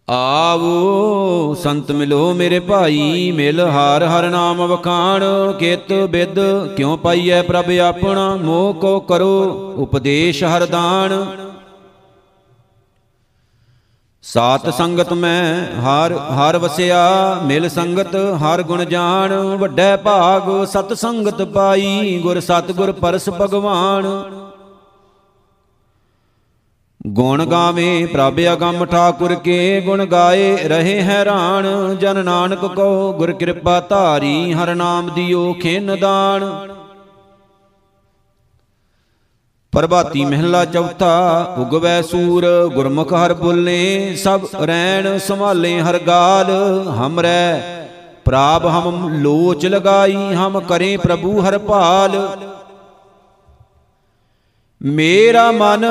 ਆਵੋ, ਸੰਤ ਮਿਲੋ ਮੇਰੇ ਭਾਈ, ਮਿਲ ਹਾਰ ਹਰ ਨਾਮ ਵਖਾਣ, ਕਿਤ ਬਿਦ ਕਿਉ ਪਾਈਐ ਪ੍ਰਭ ਆਪਣਾ, ਮੋਹ ਕੋ ਕਰੋ ਉਪਦੇਸ਼ ਹਰ ਦਾਨ। ਸਾਤ ਸੰਗਤ ਮੈਂ ਹਰ ਹਰ ਵਸਿਆ, ਮਿਲ ਸੰਗਤ ਹਰ ਗੁਣ ਜਾਣ, ਵੱਡਾ ਭਾਗ ਸਤ ਸੰਗਤ ਪਾਈ, ਗੁਰ ਸਤ ਗੁਰ ਪਰਸ ਭਗਵਾਨ। ਗੁਣ ਗਾਵੇ ਪ੍ਰਭ ਅਗੰਮ ਠਾਕੁਰ ਕੇ ਗੁਣ ਗਾਏ ਰਹੇ ਹੈਰਾਨ। ਜਨ ਨਾਨਕ ਕੋ ਗੁਰ ਕਿਰਪਾ ਧਾਰੀ, ਹਰ ਨਾਮ ਦਿਓ ਖਿਨ ਦਾਨ। ਪ੍ਰਭਾਤੀ ਮਹਿਲਾ ਚੌਥਾ, ਉਗਵੈ ਸੂਰ, ਗੁਰਮੁਖ ਹਰ ਬੋਲੇ, ਸਭ ਰੈਣ ਸੰਭਾਲੇ ਹਰ ਗਾਲ। ਹਮਰੈ ਪ੍ਰਾਪ ਹਮ ਲੋਚ ਲਗਾਈ, ਹਮ ਕਰੇ ਪ੍ਰਭੂ ਹਰ ਭਾਲ। ਮੇਰਾ ਮਨ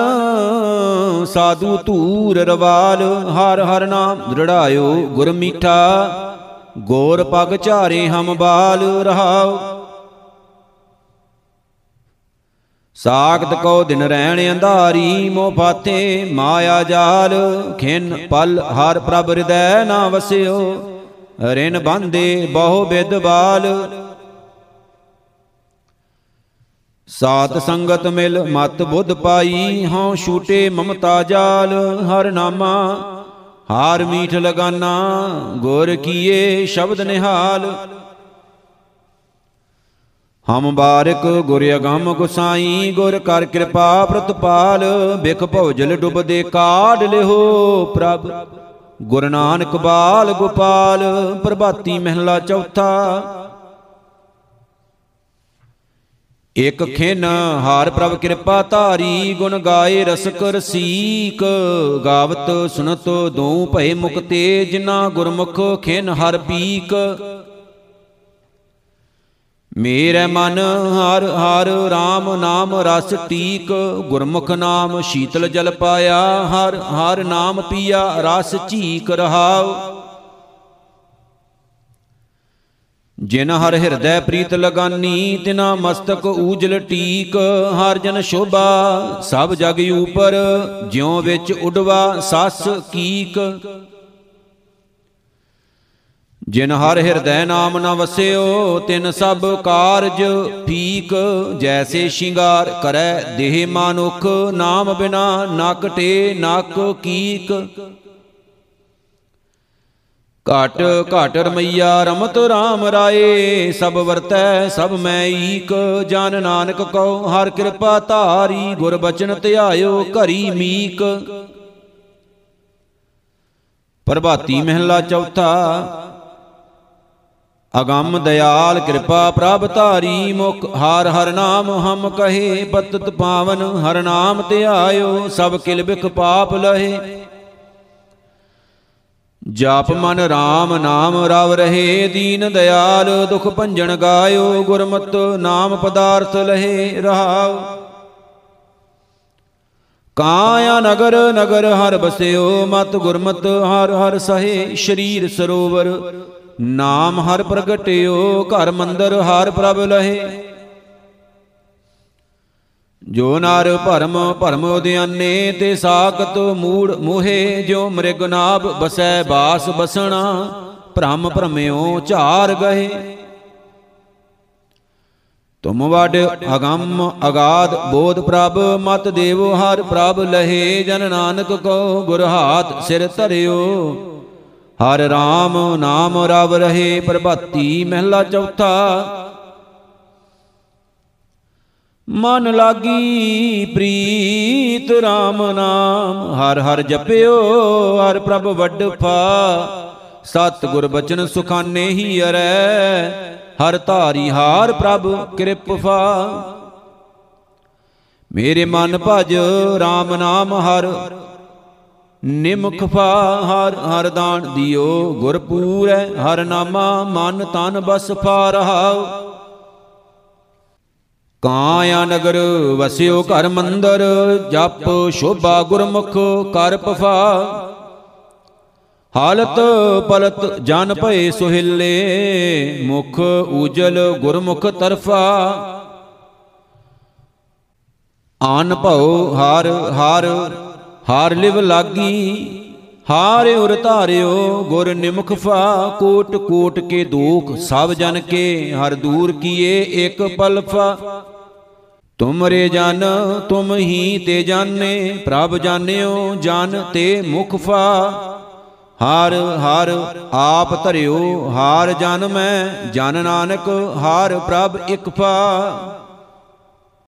ਸਾਧੂ ਧੂਰ ਰਵਾਲ, ਹਰ ਹਰ ਨਾਮ ਦ੍ਰਿੜਾਇਓ ਗੁਰ ਮੀਠਾ, ਗੋਰ ਪਗ ਝਾਰੇ ਹਮ ਬਾਲ ਰਹਾਉ ਸਾਖਤ ਕੋ ਦਿਨ ਰਹਿਣ ਅੰਧਾਰੀ ਮੋ ਫਾਤੇ ਮਾਇਆ ਜਾਲ, ਖਿਨ ਪਲ ਹਰ ਪ੍ਰਭ ਹਿਰਦੈ ਨਾ ਵਸਿਓ। ਰਿਨ ਬੰਦੇ ਬਹੁ ਬਿਦ ਬਾਲ ਸਾਤ ਸੰਗਤ ਮਿਲ ਮਤ ਬੁੱਧ ਪਾਈ, ਹਉ ਛੂਟੇ ਮਮਤਾ ਜਾਲ, ਹਰ ਨਾਮਾ ਹਾਰ ਮੀਠ ਲਗਾਨਾ, ਗੁਰ ਕੀਏ ਸ਼ਬਦ ਨਿਹਾਲ। ਹਮ ਬਾਰਿਕ ਗੁਰ ਅਗੰਮ ਗੁਸਾਈ, ਗੁਰ ਕਰ ਕਿਰਪਾ ਪ੍ਰਤਪਾਲ ਬਿਖ ਭਉਜਲ ਡੁੱਬਦੇ ਕਾਢ ਲਿਹੋ ਪ੍ਰਭ। ਗੁਰ ਨਾਨਕ ਬਾਲ ਗੋਪਾਲ, ਪ੍ਰਭਾਤੀ ਮਹਿਲਾ ਚੌਥਾ ਇਕ ਖਿਨ ਹਾਰ ਪ੍ਰਭ ਕਿਰਪਾ ਧਾਰੀ, ਗੁਣ ਗਾਏ ਰਸਕ ਰਸੀਕ, ਗਾਵਤ ਸੁਨਤ ਦੋ ਭਏ ਮੁਕਤੇ ਜਿਨਾ ਗੁਰਮੁਖ ਖਿਨ ਹਰ ਪੀਕ। ਮੇਰੇ ਮਨ ਹਰ ਹਰ RAM ਨਾਮ ਰਸ ਟੀਕ, ਗੁਰਮੁਖ ਨਾਮ ਸ਼ੀਤਲ ਜਲ ਪਾਇਆ, ਹਰ ਹਰ ਨਾਮ ਪੀਆ ਰਸ ਝੀਕ ਰਹਾਉ। ਜਿਨ ਹਰ ਹਿਰਦੈ ਪ੍ਰੀਤ ਲਗਾਨੀ, ਤਿਨਾ ਮਸਤਕ ਊਜਲ ਟੀਕ, ਹਰ ਜਨ ਸ਼ੋਭਾ, ਸਭ ਜਗ ਉਪਰ, ਜਿਉ ਵਿੱਚ ਉਡਵਾ ਸਸ ਕੀਕ। ਜਿਨ ਹਰ ਹਿਰਦੈ ਨਾਮ ਨ ਵਸਿਓ, ਤਿਨ ਸਭ ਕਾਰਜ ਫੀਕ, ਜੈਸੇ ਸ਼ਿੰਗਾਰ ਕਰੈ ਦੇਹ ਮਾਨੁਖ, ਨਾਮ ਬਿਨਾ ਨਕਟੇ ਨਕ ਕੀਕ। ਘਟ ਘਟ ਰਮਈਆ, ਰਮਤ RAM ਰਾਏ। ਸਭ ਵਰਤੈ, ਸਭ ਮੈਂ ਈਕ। ਜਨ ਨਾਨਕ ਕਉ, ਹਰ ਕਿਰਪਾ ਧਾਰੀ। ਗੁਰ ਬਚਨ ਧਿਆਇਓ, ਘਰੀ ਮੀਕ। ਪ੍ਰਭਾਤੀ ਮਹਿਲਾ ਚੌਥਾ। ਅਗੰਮ ਦਇਆਲ ਕਿਰਪਾ ਪ੍ਰਭ ਧਾਰੀ। ਮੁਖ ਹਰ ਹਰ ਨਾਮ ਹਮ ਕਹੇ। ਬਤਤ ਪਾਵਨ ਹਰ ਨਾਮ ਧਿਆਇਓ। ਸਭ ਕਿਲ ਬਿਖ ਪਾਪ ਲਹੇ। ਜਾਪ ਮਨ RAM ਨਾਮ ਰਵ ਰਹੇ, ਦੀਨ ਦਇਆਲ ਦੁਖ ਭੰਜਨ ਗਾਇਓ, ਗੁਰਮਤ ਨਾਮ ਪਦਾਰਥ ਲਹੇ ਰਹਾਉ। ਕਾਇਆ ਨਗਰ ਨਗਰ ਹਰ ਬਸਿਓ, ਮਤ ਗੁਰਮਤ ਹਰ ਹਰ ਸਹੇ, ਸ਼ਰੀਰ ਸਰੋਵਰ। ਨਾਮ ਹਰ ਪ੍ਰਗਟਿਓ, ਘਰ ਮੰਦਰ ਹਰ ਪ੍ਰਭ ਲਹੇ। ਜੋ ਨਰ ਭਰਮ ਭਰਮ ਉਦਿਆਨੇ ਤੇ ਸਾਖਤ ਮੂੜ ਮੋਹੇ, ਜੋ ਮ੍ਰਿਗ ਨਾਭ ਬਸੈ ਬਾਸ ਬਸਣਾ, ਭ੍ਰਮ ਭ੍ਰਮਿਓ ਝਾਰ ਗਏ ਤੁਮ ਵਡ ਅਗੰਮ ਅਗਾਧ ਬੋਧ ਪ੍ਰਭ, ਮਤ ਦੇਵੋ ਹਰ ਪ੍ਰਭ, ਲਹੇ ਜਨ ਨਾਨਕ ਕੋ ਗੁਰ ਹਾਥ ਸਿਰ ਧਰਿਓ। ਹਰ RAM ਨਾਮ ਰਵ ਰਹੇ, ਪ੍ਰਭਾਤੀ ਮਹਿਲਾ ਚੌਥਾ ਮਨ ਲਾਗੀ ਪ੍ਰੀਤ RAM ਨਾਮ। ਹਰ ਹਰ ਜਪਿਓ, ਹਰ ਪ੍ਰਭ ਵੱਡ ਫਾ ਸਤ ਗੁਰ ਬਚਨ ਸੁਖਾਨੇ ਹੀ ਅਰੈ। ਹਰ ਧਾਰੀ ਹਾਰ ਪ੍ਰਭ ਕਿਰਪਾ। ਮੇਰੇ ਮਨ ਭਜ RAM ਨਾਮ ਹਰ। ਨਿਮਖ ਫਾ, ਹਰ ਹਰ ਦਾਨ ਦਿਓ। ਗੁਰ ਪੂਰੈ ਹਰ ਨਾਮਾ, ਮਨ ਤਨ ਬਸ ਫਾ ਰਹਾਉ। ਕਾਇਆ ਨਗਰ ਵਸਿਓ ਘਰ ਮੰਦਰ, ਜਪ ਸ਼ੋਭਾ ਗੁਰਮੁਖ ਕਰ ਪਫਾ। ਹਾਲਤ ਪਲਤ ਜਨ ਭਏ ਸੁਹਿਲੇ, ਮੁਖ ਉਜਲ ਗੁਰਮੁਖ ਤਰਫਾ। ਆਨ ਭਉ ਹਰ ਹਰ, ਹਾਰ ਲਿਵ ਲਾਗੀ ਹਾਰੇ ਉਰ ਧਾਰਿਓ, ਗੁਰ ਨਿਮਖ ਫਾ, ਕੋਟ ਕੋਟ ਕੇ ਦੁਖ, ਸਭ ਜਨ ਕੇ, ਹਰ ਦੂਰ ਕੀਏ ਇੱਕ ਪਲਫਾ ਤੁਮਰੇ ਜਨ, ਤੁਮ ਹੀ ਤੇ ਜਾਣੇ, ਪ੍ਰਭ ਜਾਣਿਓ, ਜਨ ਤੇ ਮੁਖ ਫਾ। ਹਰ ਹਰ ਆਪ ਧਰਿਓ, ਹਾਰ ਜਨ ਮੈਂ, ਜਨ ਨਾਨਕ, ਹਾਰ ਪ੍ਰਭ ਇਕ ਫਾ।